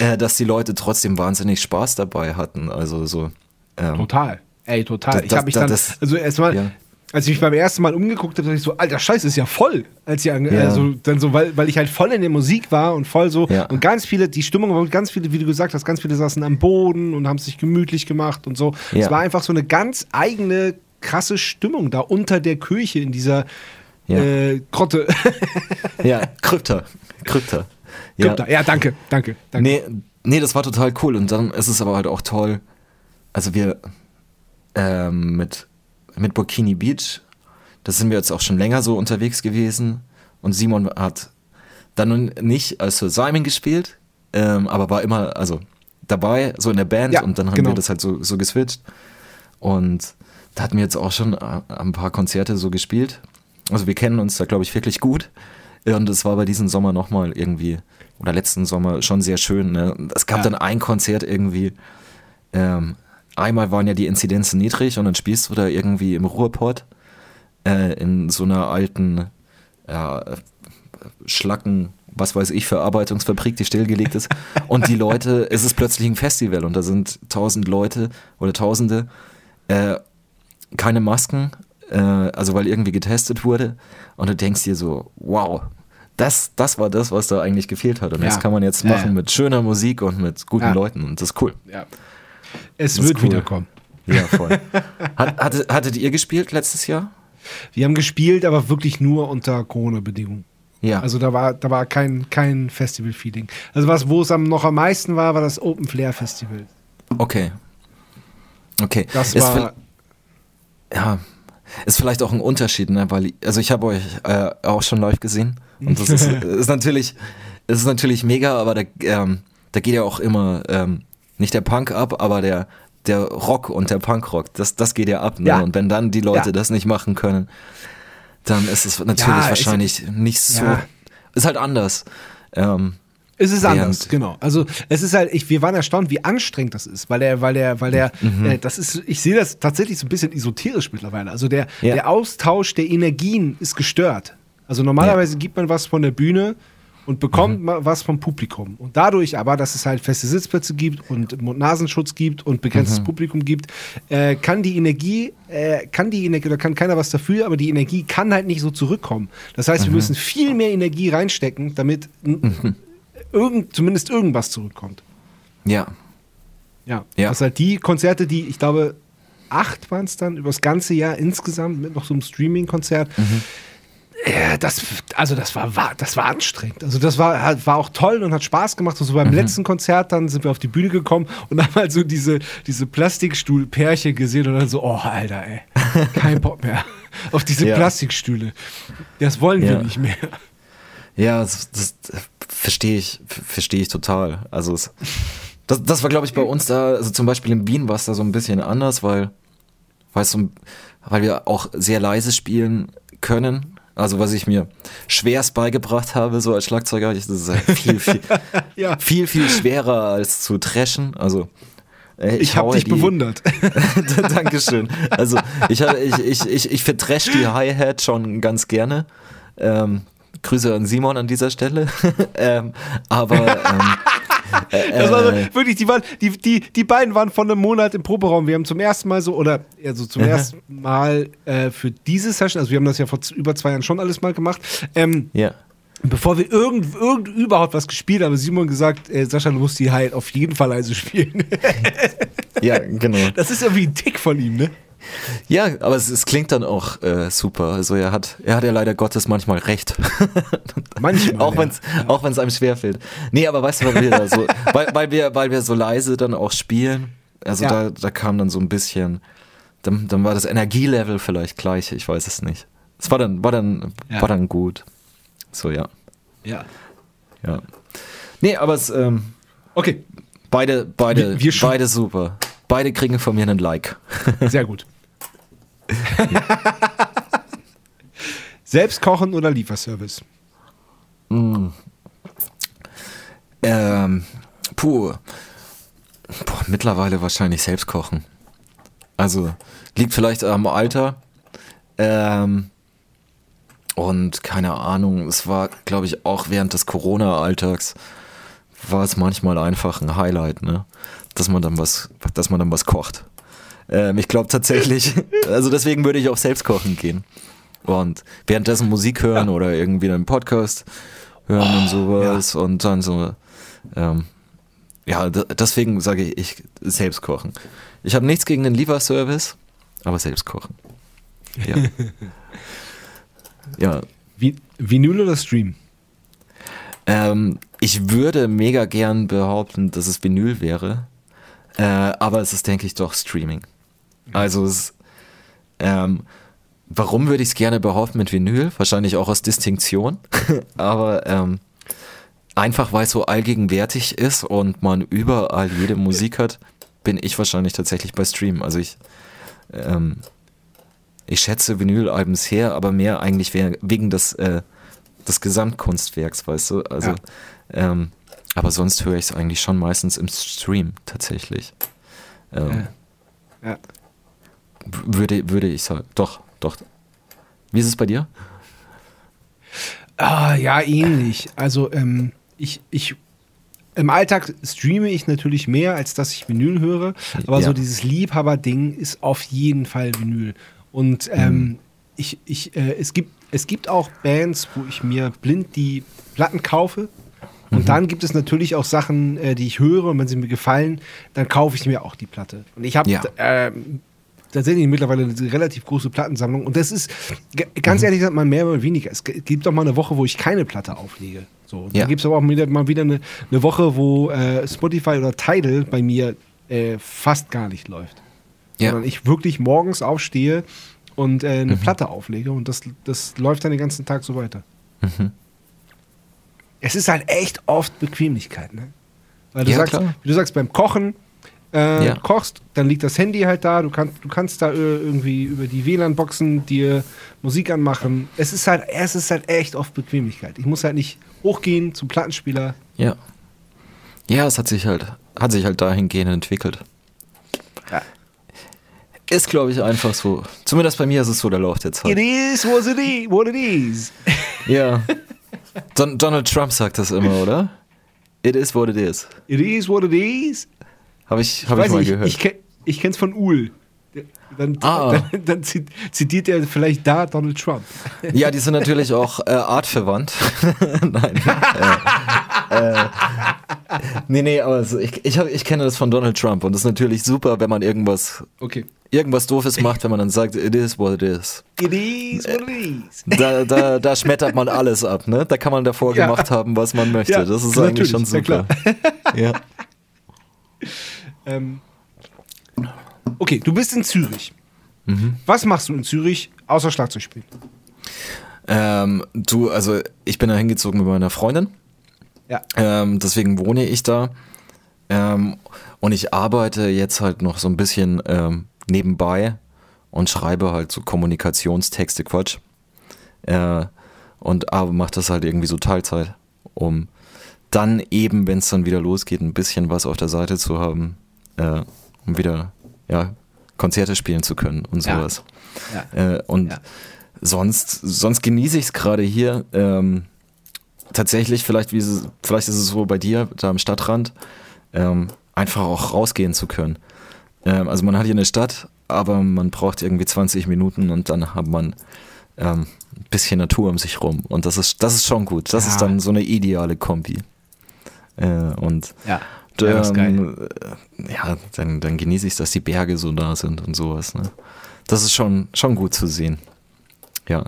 S1: äh, dass die Leute trotzdem wahnsinnig Spaß dabei hatten. Also so. Ähm,
S2: Total. Ey, total.
S1: Das-
S2: ich habe mich
S1: das-
S2: dann,
S1: das-
S2: also erstmal,
S1: ja.
S2: als ich mich beim ersten Mal umgeguckt habe, dachte ich so, alter Scheiße, ist ja voll. Als ich,
S1: Ja.
S2: also dann so, weil, weil ich halt voll in der Musik war und voll so
S1: Ja.
S2: und ganz viele, die Stimmung war ganz viele, wie du gesagt hast, ganz viele saßen am Boden und haben sich gemütlich gemacht und so.
S1: Ja.
S2: Es war einfach so eine ganz eigene krasse Stimmung da unter der Kirche in dieser
S1: Ja.
S2: äh, Grotte.
S1: Ja, Krypta. Krypta. Ja.
S2: ja. ja, danke, danke, danke.
S1: Nee, nee, das war total cool. Und dann ist es aber halt auch toll. Also wir ähm, mit, mit Burkini Beach, da sind wir jetzt auch schon länger so unterwegs gewesen. Und Simon hat dann nicht als Simon gespielt, ähm, aber war immer, also dabei, so in der Band.
S2: Ja,
S1: und dann haben
S2: genau.
S1: wir das halt so, so geswitcht. Und da hatten wir jetzt auch schon äh, ein paar Konzerte so gespielt. Also wir kennen uns da, glaube ich, wirklich gut. Und es war bei diesem Sommer nochmal irgendwie, oder letzten Sommer schon sehr schön. Ne? Es gab
S2: Ja.
S1: dann ein Konzert irgendwie, ähm, einmal waren ja die Inzidenzen niedrig und dann spielst du da irgendwie im Ruhrpott äh, in so einer alten ja, äh, Schlacken, was weiß ich, Verarbeitungsfabrik, die stillgelegt ist. <laughs> Und die Leute, es ist plötzlich ein Festival und da sind tausend Leute oder Tausende, äh, keine Masken, äh, also weil irgendwie getestet wurde. Und du denkst dir so, wow, das, das war das, was da eigentlich gefehlt hat. Und
S2: Ja.
S1: das kann man jetzt machen
S2: ja.
S1: mit schöner Musik und mit guten
S2: Ja.
S1: Leuten. Und das ist cool.
S2: Ja. Es
S1: Das
S2: wird
S1: cool.
S2: wiederkommen.
S1: Ja, <laughs> voll. Hat, hattet, hattet ihr gespielt letztes Jahr?
S2: Wir haben gespielt, aber wirklich nur unter Corona-Bedingungen.
S1: Ja.
S2: Also da war, da war kein, kein Festival-Feeling. Also was, wo es am, noch am meisten war, war das Open Flair Festival.
S1: okay. Okay.
S2: Das
S1: Ist
S2: war,
S1: ja, ist vielleicht auch ein Unterschied, ne? Weil, also ich habe euch äh, auch schon live gesehen. Und das ist, <laughs> ist natürlich, ist natürlich mega, aber da, ähm, da geht ja auch immer ähm, nicht der Punk ab, aber der, der Rock und der Punkrock, das, das geht ja ab. Ne?
S2: Ja.
S1: Und wenn dann die Leute
S2: Ja.
S1: das nicht machen können, dann ist es natürlich
S2: Ja, es-
S1: wahrscheinlich nicht so. Ist halt anders. Ähm,
S2: Es ist anders, genau. Also es ist halt, ich, wir waren erstaunt, wie anstrengend das ist, weil der, weil der, weil der,
S1: Mhm.
S2: äh, das ist, ich sehe das tatsächlich so ein bisschen esoterisch mittlerweile. Also der, der Austausch der Energien ist gestört. Also normalerweise gibt man was von der Bühne und bekommt
S1: Mhm.
S2: was vom Publikum. Und dadurch aber, dass es halt feste Sitzplätze gibt und Mund-Nasenschutz gibt und
S1: Mhm.
S2: begrenztes Publikum gibt, äh, kann die Energie, äh, kann die Energie, oder kann keiner was dafür, aber die Energie kann halt nicht so zurückkommen. Das heißt, wir
S1: Mhm.
S2: müssen viel mehr Energie reinstecken, damit n- irgend, zumindest irgendwas zurückkommt.
S1: ja.
S2: Ja.
S1: Ja.
S2: Das halt die Konzerte, die, ich glaube, acht waren es dann über das ganze Jahr insgesamt mit noch so einem Streaming-Konzert. Ja, das, also das war, war, das war anstrengend. Also das war, war auch toll und hat Spaß gemacht. Also beim letzten Konzert dann sind wir auf die Bühne gekommen und haben halt so diese, diese Plastikstuhl-Pärchen gesehen und dann so, oh Alter, ey, kein Bock mehr <laughs> auf diese
S1: Ja.
S2: Plastikstühle. Das wollen wir
S1: Ja.
S2: nicht mehr.
S1: Ja, das, das verstehe ich, verstehe ich total. Also es, das, das war, glaube ich, bei uns da, also zum Beispiel in Wien war es da so ein bisschen anders, weil, weil, so, weil wir auch sehr leise spielen können. Also was ich mir schwerst beigebracht habe, so als Schlagzeuger, ich- das ist halt viel, viel, <laughs>
S2: Ja.
S1: viel, viel schwerer als zu trashen. Also äh,
S2: Ich habe
S1: haue
S2: dich
S1: die-
S2: bewundert. <laughs>
S1: Dankeschön. Also ich, hab- ich, ich, ich, ich vertrash die Hi-Hat schon ganz gerne. Ähm, Grüße an Simon an dieser Stelle. <laughs> ähm, aber ähm, <laughs>
S2: Das war so, wirklich, die, waren, die, die, die beiden waren von einem Monat im Proberaum. Wir haben zum ersten Mal so, oder also zum ersten Mal äh, für diese Session, also wir haben das ja vor über zwei Jahren schon alles mal gemacht, ähm,
S1: ja.
S2: bevor wir irgend, irgend überhaupt was gespielt haben, Simon gesagt, äh, Sascha, du musst die halt auf jeden Fall leise spielen.
S1: ja, <laughs> genau.
S2: das ist irgendwie ein Tick von ihm, ne?
S1: Ja, aber es, es klingt dann auch äh, super. Also er hat, er hat ja leider Gottes manchmal recht. <laughs>
S2: Manchmal.
S1: auch
S2: ja.
S1: wenn es auch wenn's einem schwerfällt. Nee, aber weißt du, weil wir da so, <laughs> weil, weil wir, weil wir so leise dann auch spielen, also
S2: Ja.
S1: da, da kam dann so ein bisschen, dann, dann war das Energielevel vielleicht gleich, ich weiß es nicht. Es war dann, war dann,
S2: Ja.
S1: war dann gut. So, ja.
S2: Ja.
S1: Ja. Nee, aber es, ähm,
S2: Okay,
S1: beide, beide,
S2: Wir- wir
S1: beide super. Beide kriegen von mir einen Like.
S2: sehr gut. <laughs> Selbst kochen oder Lieferservice?
S1: Ähm, puh. Boah, mittlerweile wahrscheinlich selbst kochen. Also, liegt vielleicht am Alter. Ähm, und keine Ahnung, es war, glaube ich, auch während des Corona-Alltags war es manchmal einfach ein Highlight, ne? Dass man dann was, dass man dann was kocht. Ähm, ich glaube tatsächlich, <laughs> also deswegen würde ich auch selbst kochen gehen. Und währenddessen Musik hören oder irgendwie einen Podcast hören und sowas und dann so, ähm, ja, deswegen sage ich, ich selbst kochen. Ich habe nichts gegen den Lieferservice, aber selbst kochen. Ja. <laughs> ja.
S2: Vi Vinyl oder Stream?
S1: Ähm, ich würde mega gern behaupten, dass es Vinyl wäre, äh, aber es ist, denke ich, doch Streaming. Also es, ähm, warum würde ich es gerne behaupten mit Vinyl? Wahrscheinlich auch aus Distinktion, <laughs> aber ähm, einfach weil es so allgegenwärtig ist und man überall jede Musik hat, bin ich wahrscheinlich tatsächlich bei Stream. Also ich, ähm, ich schätze Vinylalben sehr, aber mehr eigentlich we- wegen des, äh, des Gesamtkunstwerks, weißt du? Also,
S2: Ja.
S1: ähm, aber sonst höre ich es eigentlich schon meistens im Stream tatsächlich. Ähm,
S2: Ja.
S1: w- Würde, würde ich sagen. Doch, doch. Wie ist es bei dir?
S2: Ah, ja, ähnlich. Also, ähm, ich, ich, im Alltag streame ich natürlich mehr, als dass ich Vinyl höre. Aber
S1: Ja.
S2: so dieses Liebhaber-Ding ist auf jeden Fall Vinyl. Und ähm,
S1: Mhm.
S2: ich, ich, äh, es, gibt, es gibt auch Bands, wo ich mir blind die Platten kaufe. Und
S1: Mhm.
S2: dann gibt es natürlich auch Sachen, äh, die ich höre und wenn sie mir gefallen, dann kaufe ich mir auch die Platte. Und ich habe
S1: Ja.
S2: ähm, tatsächlich mittlerweile eine relativ große Plattensammlung. Und das ist, ganz ehrlich gesagt, mal mehr oder weniger. Es gibt doch mal eine Woche, wo ich keine Platte auflege. So,
S1: Ja.
S2: dann gibt es aber auch wieder, mal wieder eine, eine Woche, wo äh, Spotify oder Tidal bei mir äh, fast gar nicht läuft.
S1: Ja.
S2: Sondern ich wirklich morgens aufstehe und äh, eine Platte auflege und das, das läuft dann den ganzen Tag so weiter.
S1: Mhm.
S2: Es ist halt echt oft Bequemlichkeit, ne? Weil du
S1: Ja,
S2: sagst,
S1: klar.
S2: wie du sagst, beim Kochen, äh,
S1: Ja.
S2: kochst, dann liegt das Handy halt da, du kannst, du kannst da äh, irgendwie über die WLAN-Boxen dir Musik anmachen. Es ist halt, es ist halt echt oft Bequemlichkeit. Ich muss halt nicht hochgehen zum Plattenspieler.
S1: Ja. Ja, es hat sich halt, hat sich halt dahingehend entwickelt.
S2: Ja.
S1: Ist, glaube ich, einfach so. Zumindest bei mir ist es so der Lauf der
S2: It
S1: Zeit.
S2: is what it is. What it is. <laughs>
S1: Ja. Don Donald Trump sagt das immer, oder? It is what it is.
S2: It is what it is.
S1: Habe ich, hab ich
S2: Weiß
S1: mal
S2: nicht,
S1: gehört.
S2: Ich, ich kenn's von Uhl. Dann,
S1: Ah. <laughs>
S2: dann, dann zit- zitiert er vielleicht da Donald Trump. <laughs>
S1: Ja, die sind natürlich auch äh, artverwandt. <laughs> Nein. äh, äh, nee, nee, aber so, ich, ich, hab, ich kenne das von Donald Trump und das ist natürlich super, wenn man irgendwas,
S2: Okay.
S1: irgendwas Doofes macht, wenn man dann sagt, it is what it is.
S2: It is what it is.
S1: Da, da, da schmettert man alles ab, ne? Da kann man davor
S2: Ja.
S1: gemacht haben, was man möchte.
S2: Ja,
S1: das ist
S2: natürlich,
S1: eigentlich schon super. Ja,
S2: Ähm, okay, du bist in Zürich.
S1: Mhm.
S2: Was machst du in Zürich außer Schlagzeug spielen?
S1: Ähm, du, also ich bin da hingezogen mit meiner Freundin.
S2: Ja.
S1: Ähm, deswegen wohne ich da. Ähm, und ich arbeite jetzt halt noch so ein bisschen ähm, nebenbei und schreibe halt so Kommunikationstexte, Quatsch. Äh, und aber mache das halt irgendwie so Teilzeit, um dann eben, wenn es dann wieder losgeht, ein bisschen was auf der Seite zu haben, äh, um wieder ja, Konzerte spielen zu können und sowas.
S2: Ja.
S1: Äh, und sonst, sonst genieße ich es gerade hier. Ähm, tatsächlich, vielleicht, wie es, vielleicht ist es so bei dir, da am Stadtrand, ähm, einfach auch rausgehen zu können. Ähm, also man hat hier eine Stadt, aber man braucht irgendwie 20 Minuten und dann hat man ähm, ein bisschen Natur um sich rum. Und das ist, das ist schon gut. Das
S2: Ja.
S1: ist dann so eine ideale Kombi. Äh, und
S2: Ja. Ja,
S1: ähm, äh, ja, dann, dann genieße ich es, dass die Berge so da sind und sowas. Ne? Das ist schon, schon gut zu sehen. Ja.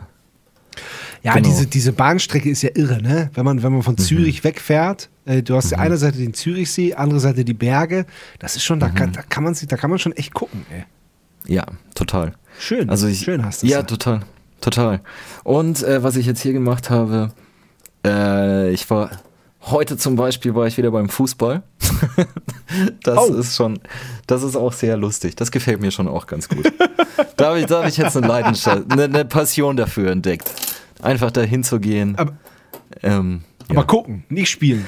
S2: Ja,
S1: Genau.
S2: diese, diese Bahnstrecke ist ja irre, ne? Wenn man, wenn man von
S1: Mhm.
S2: Zürich wegfährt, äh, du hast ja eine Seite den Zürichsee, andere Seite die Berge. Das ist schon, da,
S1: Mhm.
S2: kann, da kann man sich, da kann man schon echt gucken, ey.
S1: Ja, total.
S2: Schön.
S1: Also ich,
S2: schön hast du
S1: Ja, total. Total. Und äh, was ich jetzt hier gemacht habe, äh, ich war heute zum Beispiel war ich wieder beim Fußball. <laughs> das
S2: Oh.
S1: ist schon, das ist auch sehr lustig. Das gefällt mir schon auch ganz gut. da habe ich, da hab ich jetzt eine Leidenschaft, eine, eine Passion dafür entdeckt. Einfach dahin zu gehen.
S2: Aber-
S1: ähm,
S2: Aber
S1: ja.
S2: gucken, nicht spielen.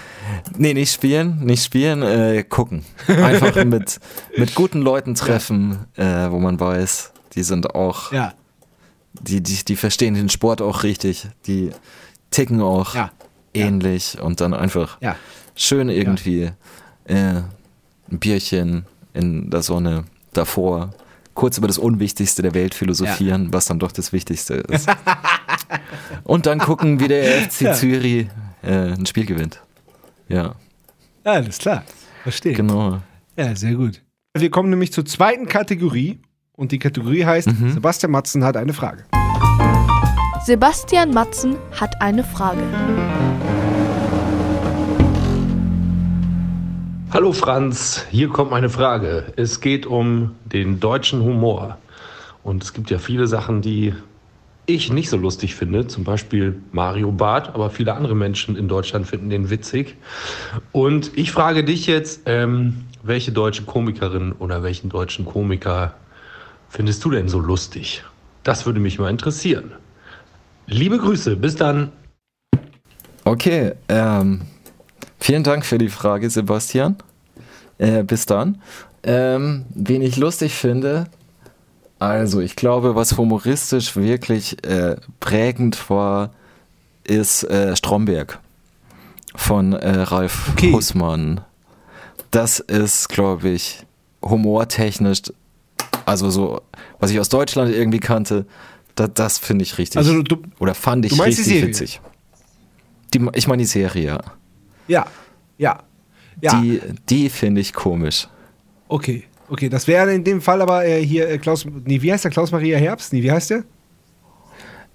S1: Nee, nicht spielen, nicht spielen, äh, gucken. Einfach <laughs> mit, mit guten Leuten treffen, äh, wo man weiß, die sind auch
S2: Ja.
S1: die, die, die verstehen den Sport auch richtig, die ticken auch
S2: Ja.
S1: Ähnlich und dann einfach
S2: Ja.
S1: schön irgendwie äh, ein Bierchen in der Sonne davor, kurz über das Unwichtigste der Welt philosophieren, was dann doch das Wichtigste ist. <laughs> und dann gucken, wie der FC
S2: Ja.
S1: Zürich äh, ein Spiel gewinnt. Ja,
S2: Ja, alles klar. Verstehe.
S1: genau.
S2: Ja, sehr gut. Wir kommen nämlich zur zweiten Kategorie und die Kategorie heißt
S1: Mhm.
S2: Sebastian Matzen hat eine Frage.
S3: Sebastian Matzen hat eine Frage.
S4: Hallo Franz, hier kommt meine Frage. Es geht um den deutschen Humor. Und es gibt ja viele Sachen, die ich nicht so lustig finde. Zum Beispiel Mario Barth, aber viele andere Menschen in Deutschland finden den witzig. Und ich frage dich jetzt, ähm, welche deutsche Komikerin oder welchen deutschen Komiker findest du denn so lustig? Das würde mich mal interessieren. Liebe Grüße, bis dann.
S1: Okay, ähm, vielen Dank für die Frage, Sebastian. Äh, bis dann. Ähm, wen ich lustig finde, also ich glaube, was humoristisch wirklich äh, prägend war, ist äh, Stromberg von äh, Ralf
S2: Okay.
S1: Hussmann. Das ist, glaube ich, humortechnisch, also so, was ich aus Deutschland irgendwie kannte, da, das finde ich richtig.
S2: Also du,
S1: oder fand ich richtig witzig. Die, ich meine die Serie, ja.
S2: Ja, ja, ja.
S1: Die, die finde ich komisch.
S2: Okay, okay. Das wäre in dem Fall aber äh, hier äh, Klaus, nee, wie heißt der? Klaus Maria Herbst? Nee, wie heißt der?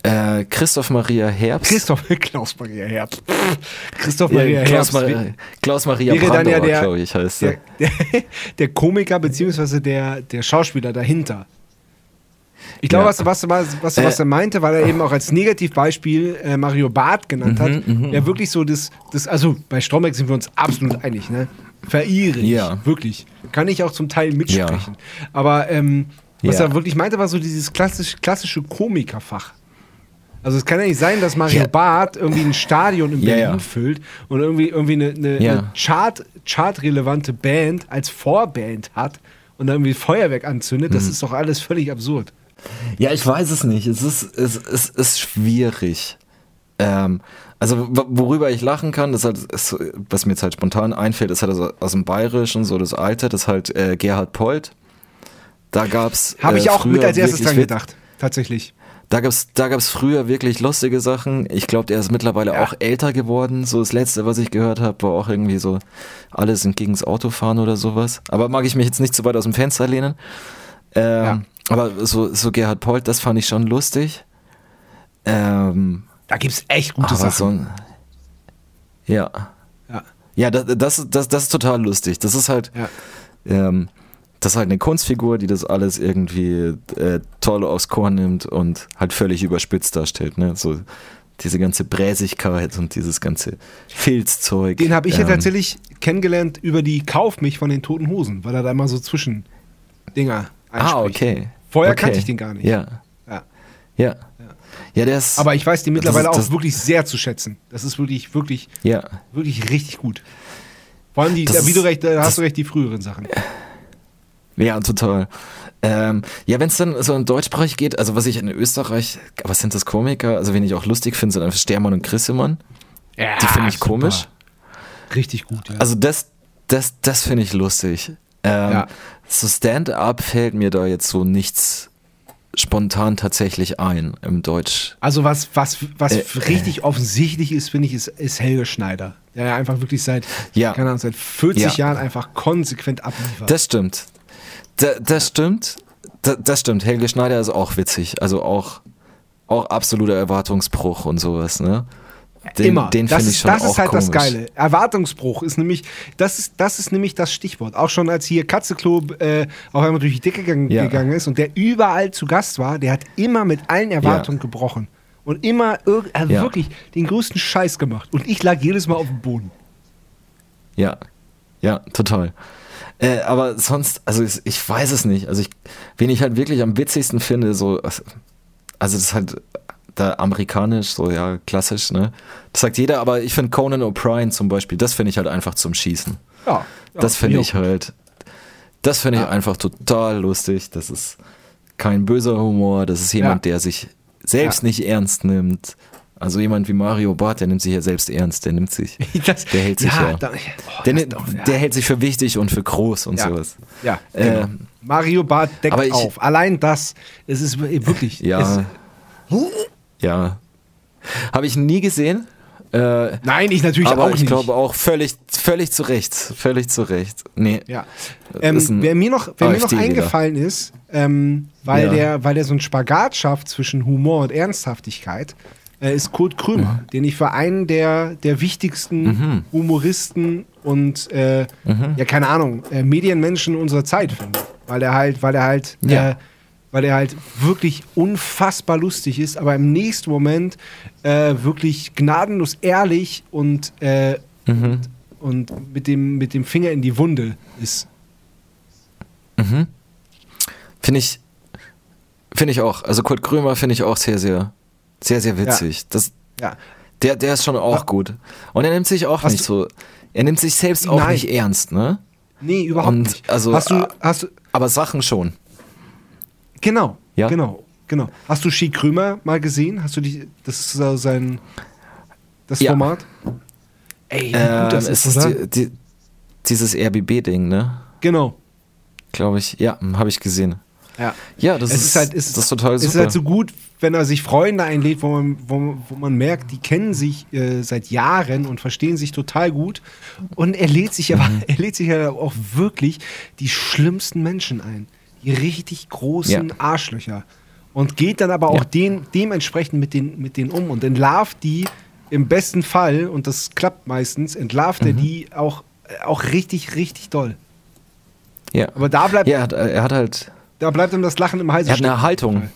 S1: Äh, Christoph Maria Herbst.
S2: Christoph, <laughs> Klaus Maria Herbst. <laughs> Christoph
S1: Ja,
S2: Maria
S1: Klaus,
S2: Herbst.
S1: Mar Klaus Maria
S2: wäre dann ja der-
S1: glaube ich, heißt
S2: der,
S1: er.
S2: der, <laughs> der Komiker beziehungsweise der, der Schauspieler dahinter. Ich glaube,
S1: Ja.
S2: was, was, was, was,
S1: Äh.
S2: was er meinte, weil er eben auch als Negativbeispiel äh, Mario Barth genannt hat,
S1: Mhm,
S2: ja wirklich so das, das, also bei Stromberg sind wir uns absolut einig, ne? Verehre ich.
S1: Ja.
S2: Wirklich. Kann ich auch zum Teil mitsprechen. Aber ähm, was
S1: Ja.
S2: er wirklich meinte, war so dieses klassisch, klassische Komikerfach. Also es kann ja nicht sein, dass Mario
S1: Ja.
S2: Barth irgendwie ein Stadion in
S1: Ja,
S2: Berlin
S1: ja.
S2: füllt und irgendwie, irgendwie eine, eine,
S1: Ja.
S2: eine Chart, chartrelevante Band als Vorband hat und dann irgendwie Feuerwerk anzündet.
S1: Mhm.
S2: Das ist doch alles völlig absurd.
S1: Ja, ich weiß es nicht. Es ist, es, es ist schwierig. Ähm, also, worüber ich lachen kann, das halt, ist, was mir jetzt halt spontan einfällt, ist halt also aus dem Bayerischen, so das Alte, das ist halt äh, Gerhard Polt. Da gab's.
S2: Habe ich
S1: äh,
S2: auch mit
S1: früher
S2: als erstes
S1: wirklich
S2: dran gedacht. Tatsächlich.
S1: Da gab's, da gab's früher wirklich lustige Sachen. Ich glaube, der ist mittlerweile
S2: Ja.
S1: auch älter geworden. So das letzte, was ich gehört habe, war auch irgendwie so, alle sind gegens Autofahren oder sowas. Aber mag ich mich jetzt nicht zu weit aus dem Fenster lehnen. Ähm,
S2: Ja.
S1: Aber so, so Gerhard Polt, das fand ich schon lustig. Ähm,
S2: Da gibt es echt gute Sachen.
S1: so ein, ja.
S2: Ja.
S1: Ja, das, das, das, das ist total lustig. Das ist halt,
S2: Ja.
S1: ähm, das ist halt eine Kunstfigur, die das alles irgendwie äh, toll aufs Korn nimmt und halt völlig überspitzt darstellt. Ne? So diese ganze Bräsigkeit und dieses ganze Filzzeug.
S2: Den habe ich ja
S1: ähm,
S2: tatsächlich kennengelernt über die Kauf mich von den Toten Hosen, weil er da immer so zwischen Dinger
S1: Ah,
S2: einspricht.
S1: okay.
S2: Vorher
S1: okay.
S2: kannte ich den gar nicht.
S1: Ja,
S2: Ja.
S1: ja. Ja, der ist.
S2: Aber ich weiß den mittlerweile
S1: Das ist-
S2: auch wirklich sehr zu schätzen. Das ist wirklich, wirklich,
S1: ja.
S2: wirklich richtig gut. Vor allem die, da, wie du recht, da hast du recht, die früheren Sachen.
S1: Ja, total. Ähm, ja, wenn es dann so in Deutschsprachig geht, also was ich in Österreich, was sind das Komiker? Also wen ich auch lustig finde, sind einfach Stermann und Grissemann.
S2: Ja,
S1: Die finde ich
S2: super.
S1: komisch.
S2: Richtig gut, ja.
S1: Also das, das, das finde ich lustig. Ähm,
S2: Ja.
S1: So Stand-up fällt mir da jetzt so nichts spontan tatsächlich ein im Deutsch.
S2: Also was, was, was
S1: Äh,
S2: richtig offensichtlich ist, finde ich, ist, ist Helge Schneider. Der ja einfach wirklich seit,
S1: Ja.
S2: keine Ahnung, seit 40
S1: Ja.
S2: Jahren einfach konsequent abliefert.
S1: Das stimmt. Da, das stimmt. Da, das stimmt. Helge Schneider ist auch witzig. Also auch, auch absoluter Erwartungsbruch und sowas, ne? Den,
S2: Immer.
S1: Den
S2: das
S1: finde ich
S2: ist,
S1: schon
S2: das
S1: auch
S2: ist halt
S1: komisch.
S2: das Geile. Erwartungsbruch ist nämlich, das ist, das ist nämlich das Stichwort. Auch schon als hier Katzeklo äh, auf einmal durch die Decke gegangen,
S1: Ja.
S2: gegangen ist und der überall zu Gast war, der hat immer mit allen Erwartungen gebrochen. Und immer er hat
S1: Ja.
S2: wirklich den größten Scheiß gemacht. Und ich lag jedes Mal auf dem Boden.
S1: Ja, ja, total. Äh, aber sonst, also ich, ich weiß es nicht. Also ich, wen ich halt wirklich am witzigsten finde, so, also das ist halt da amerikanisch, so ja, klassisch, ne? Das sagt jeder, aber ich finde Conan O'Brien zum Beispiel, das finde ich halt einfach zum Schießen.
S2: Ja.
S1: das finde ich halt, das finde ich
S2: Ja.
S1: einfach total lustig. Das ist kein böser Humor, das ist jemand, der sich selbst
S2: Ja.
S1: nicht ernst nimmt. Also jemand wie Mario Barth, der nimmt sich ja selbst ernst, der nimmt sich, <laughs>
S2: Das,
S1: der hält sich ja,
S2: da, oh,
S1: der,
S2: doch, ja.
S1: der hält sich für wichtig und für groß und
S2: Ja.
S1: sowas.
S2: Ja,
S1: Äh,
S2: genau. Mario Barth deckt
S1: ich-
S2: auf. Allein das, es ist wirklich.
S1: Ja,
S2: Es, <laughs>
S1: ja. Habe ich nie gesehen. Äh,
S2: nein, ich natürlich
S1: aber
S2: auch
S1: ich
S2: nicht.
S1: glaube auch völlig, völlig zu Recht. Völlig zu Recht. Nee.
S2: Ja. Ähm, wer mir noch, wer mir noch eingefallen ist, ähm, weil,
S1: Ja.
S2: der, weil der so einen Spagat schafft zwischen Humor und Ernsthaftigkeit, äh, ist Kurt Krömer,
S1: Mhm.
S2: den ich für einen der, der wichtigsten Humoristen und äh,
S1: Mhm.
S2: ja, keine Ahnung, äh, Medienmenschen unserer Zeit finde. Weil er halt, weil er halt,
S1: Ja.
S2: Weil er halt wirklich unfassbar lustig ist, aber im nächsten Moment äh, wirklich gnadenlos ehrlich und, äh,
S1: Mhm.
S2: und mit, dem, mit dem Finger in die Wunde ist.
S1: Finde ich, finde ich auch. Also Kurt Krömer finde ich auch sehr, sehr, sehr, sehr witzig. Das,
S2: Ja.
S1: der, der ist schon auch
S2: Ja.
S1: gut. Und er nimmt sich auch nicht so, er nimmt sich selbst auch
S2: Nein.
S1: nicht ernst, ne?
S2: Nee, überhaupt
S1: Und
S2: nicht.
S1: also,
S2: hast du,
S1: äh,
S2: hast du,
S1: Aber Sachen schon.
S2: Genau,
S1: Ja?
S2: genau, genau. Hast du Ski Krömer mal gesehen? Hast du die, das ist so sein, das
S1: Ja.
S2: Format? Ey,
S1: Ähm,
S2: das
S1: es
S2: ist,
S1: ist die, die, dieses RBB-Ding, ne?
S2: genau.
S1: Glaube ich. Ja, habe ich gesehen.
S2: Ja.
S1: Ja, das
S2: es
S1: ist,
S2: ist halt, es
S1: das ist total
S2: Es
S1: super.
S2: ist halt so gut, wenn er sich Freunde einlädt, wo man, wo, wo man merkt, die kennen sich äh, seit Jahren und verstehen sich total gut. Und er lädt sich aber,
S1: Mhm.
S2: er lädt sich ja auch wirklich die schlimmsten Menschen ein. Die richtig großen
S1: Ja.
S2: Arschlöcher. Und geht dann aber auch
S1: Ja.
S2: den, dementsprechend mit, den, mit denen um und entlarvt die im besten Fall, und das klappt meistens, entlarvt
S1: Mhm.
S2: er die auch, auch richtig, richtig doll.
S1: ja.
S2: Aber da bleibt,
S1: ja, er hat, er hat halt,
S2: da bleibt ihm das Lachen im Hals
S1: er hat eine. Haltung.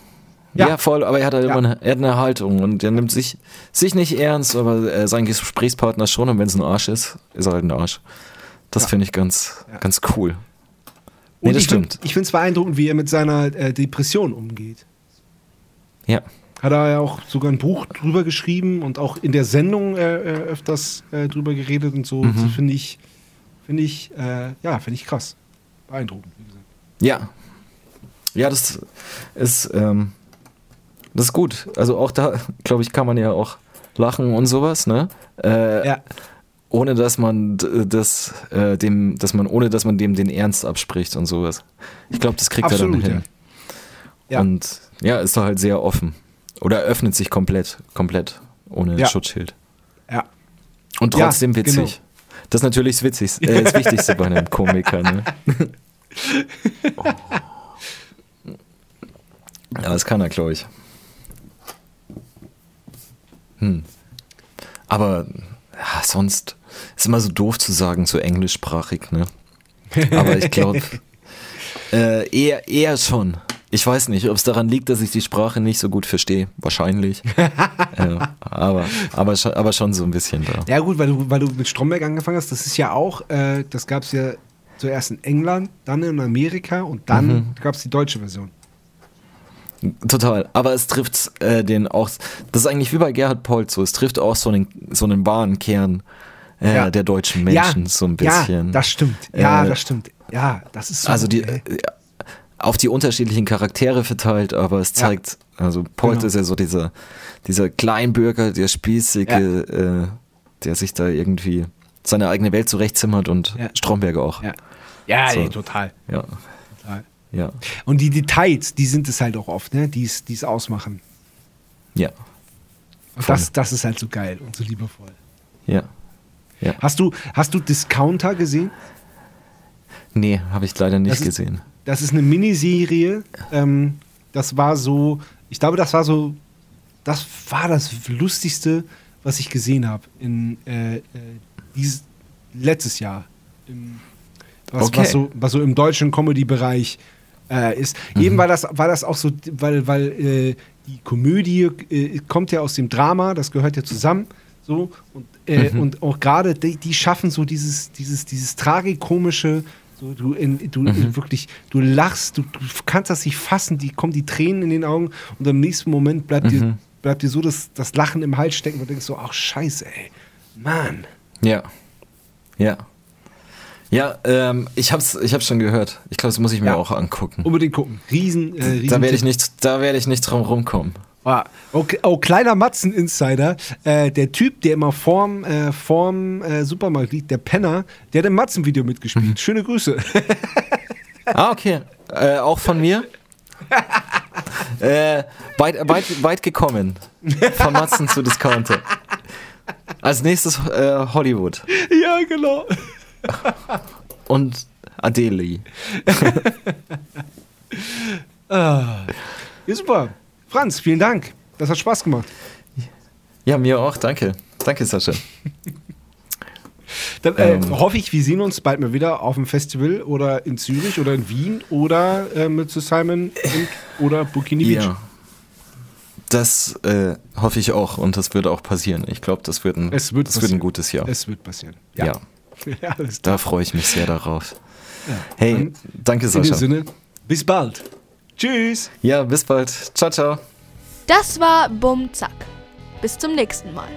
S2: Ja.
S1: Ja. voll, aber er hat halt
S2: Ja.
S1: immer eine, er hat eine Haltung und er nimmt sich, sich nicht ernst, aber äh, sein Gesprächspartner schon und wenn es ein Arsch ist, ist er halt ein Arsch. Das
S2: Ja.
S1: finde ich ganz, ganz cool. Nee, das
S2: ich find-
S1: stimmt.
S2: ich finde es beeindruckend, wie er mit seiner äh, Depression umgeht.
S1: Ja.
S2: Hat er ja auch sogar ein Buch drüber geschrieben und auch in der Sendung äh, äh, öfters äh, drüber geredet und so.
S1: Mhm.
S2: Das finde ich, finde ich, äh, ja, finde ich krass. Beeindruckend, wie gesagt.
S1: Ja. Ja, das ist, ähm, das ist gut. Also auch da, <laughs> glaube ich, kann man ja auch lachen und sowas, ne? Äh,
S2: Ja,
S1: Ohne dass man das, äh, dem, dass man, ohne dass man dem den Ernst abspricht und sowas. Ich glaube, das kriegt
S2: Absolut,
S1: er dann hin.
S2: Ja.
S1: Und ja, ist doch halt sehr offen. Oder öffnet sich komplett, komplett, ohne
S2: Ja.
S1: Schutzschild.
S2: ja.
S1: Und
S2: Ja,
S1: trotzdem witzig.
S2: genau.
S1: Das ist natürlich das Witzigste, äh, das Wichtigste bei einem Komiker. Ne? <laughs> Ja, das kann er, glaube ich. Hm. Aber ja, sonst ist immer so doof zu sagen, so englischsprachig, ne? Aber ich glaube, <laughs> äh, eher, eher schon. Ich weiß nicht, ob es daran liegt, dass ich die Sprache nicht so gut verstehe. Wahrscheinlich. <laughs> äh, aber, aber, schon, aber schon so ein bisschen da.
S2: Ja, gut, weil du, weil du mit Stromberg angefangen hast, das ist ja auch, äh, das gab es ja zuerst in England, dann in Amerika und dann
S1: Mhm.
S2: gab es die deutsche Version.
S1: Total, aber es trifft äh, den auch, das ist eigentlich wie bei Gerhard Polt so, es trifft auch so einen, so einen wahren Kern äh,
S2: Ja.
S1: der deutschen Menschen so ein bisschen.
S2: Ja, das stimmt. Ja,
S1: Äh,
S2: das stimmt. Ja, das ist so.
S1: also die,
S2: ey.
S1: äh, auf die unterschiedlichen Charaktere verteilt, aber es
S2: Ja.
S1: zeigt, also Polt
S2: Genau.
S1: ist ja so dieser, dieser Kleinbürger, der spießige, äh, der sich da irgendwie seine eigene Welt zurechtzimmert und
S2: Ja.
S1: Stromberg auch.
S2: ja, ja
S1: So.
S2: nee, total.
S1: Ja,
S2: total.
S1: ja,
S2: Und die Details, die sind es halt auch oft, ne? die es die es ausmachen.
S1: ja,
S2: Und das, das ist halt so geil und so liebevoll.
S1: ja. Ja.
S2: Hast du, hast du Discounter gesehen?
S1: Nee, habe ich leider nicht
S2: Das ist-
S1: gesehen.
S2: Das ist eine Miniserie. Ähm, das war so, ich glaube, das war so, das war das Lustigste, was ich gesehen habe in äh, äh, dieses letztes Jahr. Im, was,
S1: Okay.
S2: was, so, was so im deutschen Comedy-Bereich äh, ist. Eben war das, war das auch so, weil, weil äh, die Komödie äh, kommt ja aus dem Drama, das gehört ja zusammen. So, und, äh, und auch gerade die, die schaffen so dieses, dieses, dieses tragikomische, so du, in, du äh, wirklich, du lachst, du, du kannst das nicht fassen, die kommen die Tränen in den Augen und im nächsten Moment bleibt dir, bleibt dir so das, das Lachen im Hals stecken und denkst so, ach scheiße, ey. Mann.
S1: Ja. Ja. Ja, ähm, ich hab's, ich hab's schon gehört. Ich glaube, das muss ich mir
S2: Ja.
S1: auch angucken.
S2: Unbedingt gucken. Riesen, äh, riesen
S1: Da werde ich nicht, da werde ich nicht drum rumkommen.
S2: Ah, okay, oh, kleiner Matzen-Insider. Äh, der Typ, der immer vorm, äh, vorm äh, Supermarkt liegt, der Penner, der hat im Matzen-Video mitgespielt. Schöne Grüße. <laughs>
S1: Ah, okay. Äh, auch von mir. <laughs> äh, weit, weit, weit gekommen. Von Matzen zu Discounter. Als nächstes äh, Hollywood.
S2: ja, genau. <laughs>
S1: Und Adeli.
S2: Ja, super. Franz, vielen Dank. Das hat Spaß gemacht.
S1: Ja, mir auch. Danke. Danke, Sascha.
S2: Dann äh,
S1: Ähm.
S2: hoffe ich, wir sehen uns bald mal wieder auf dem Festival oder in Zürich oder in Wien oder äh, mit zu Simon und, oder Bikini Beach.
S1: Ja. Das äh, hoffe ich auch und das wird auch passieren. Ich glaube, das wird ein,
S2: Es wird
S1: das wird ein gutes Jahr.
S2: Es wird passieren.
S1: ja.
S2: Ja, <laughs> ja.
S1: Da freue ich mich sehr darauf. Hey,
S2: Dann
S1: danke
S2: In dem
S1: Sascha.
S2: Sinne, bis bald. Tschüss.
S1: Ja, bis bald. Ciao, ciao.
S3: Das war Bum Zack. Bis zum nächsten Mal.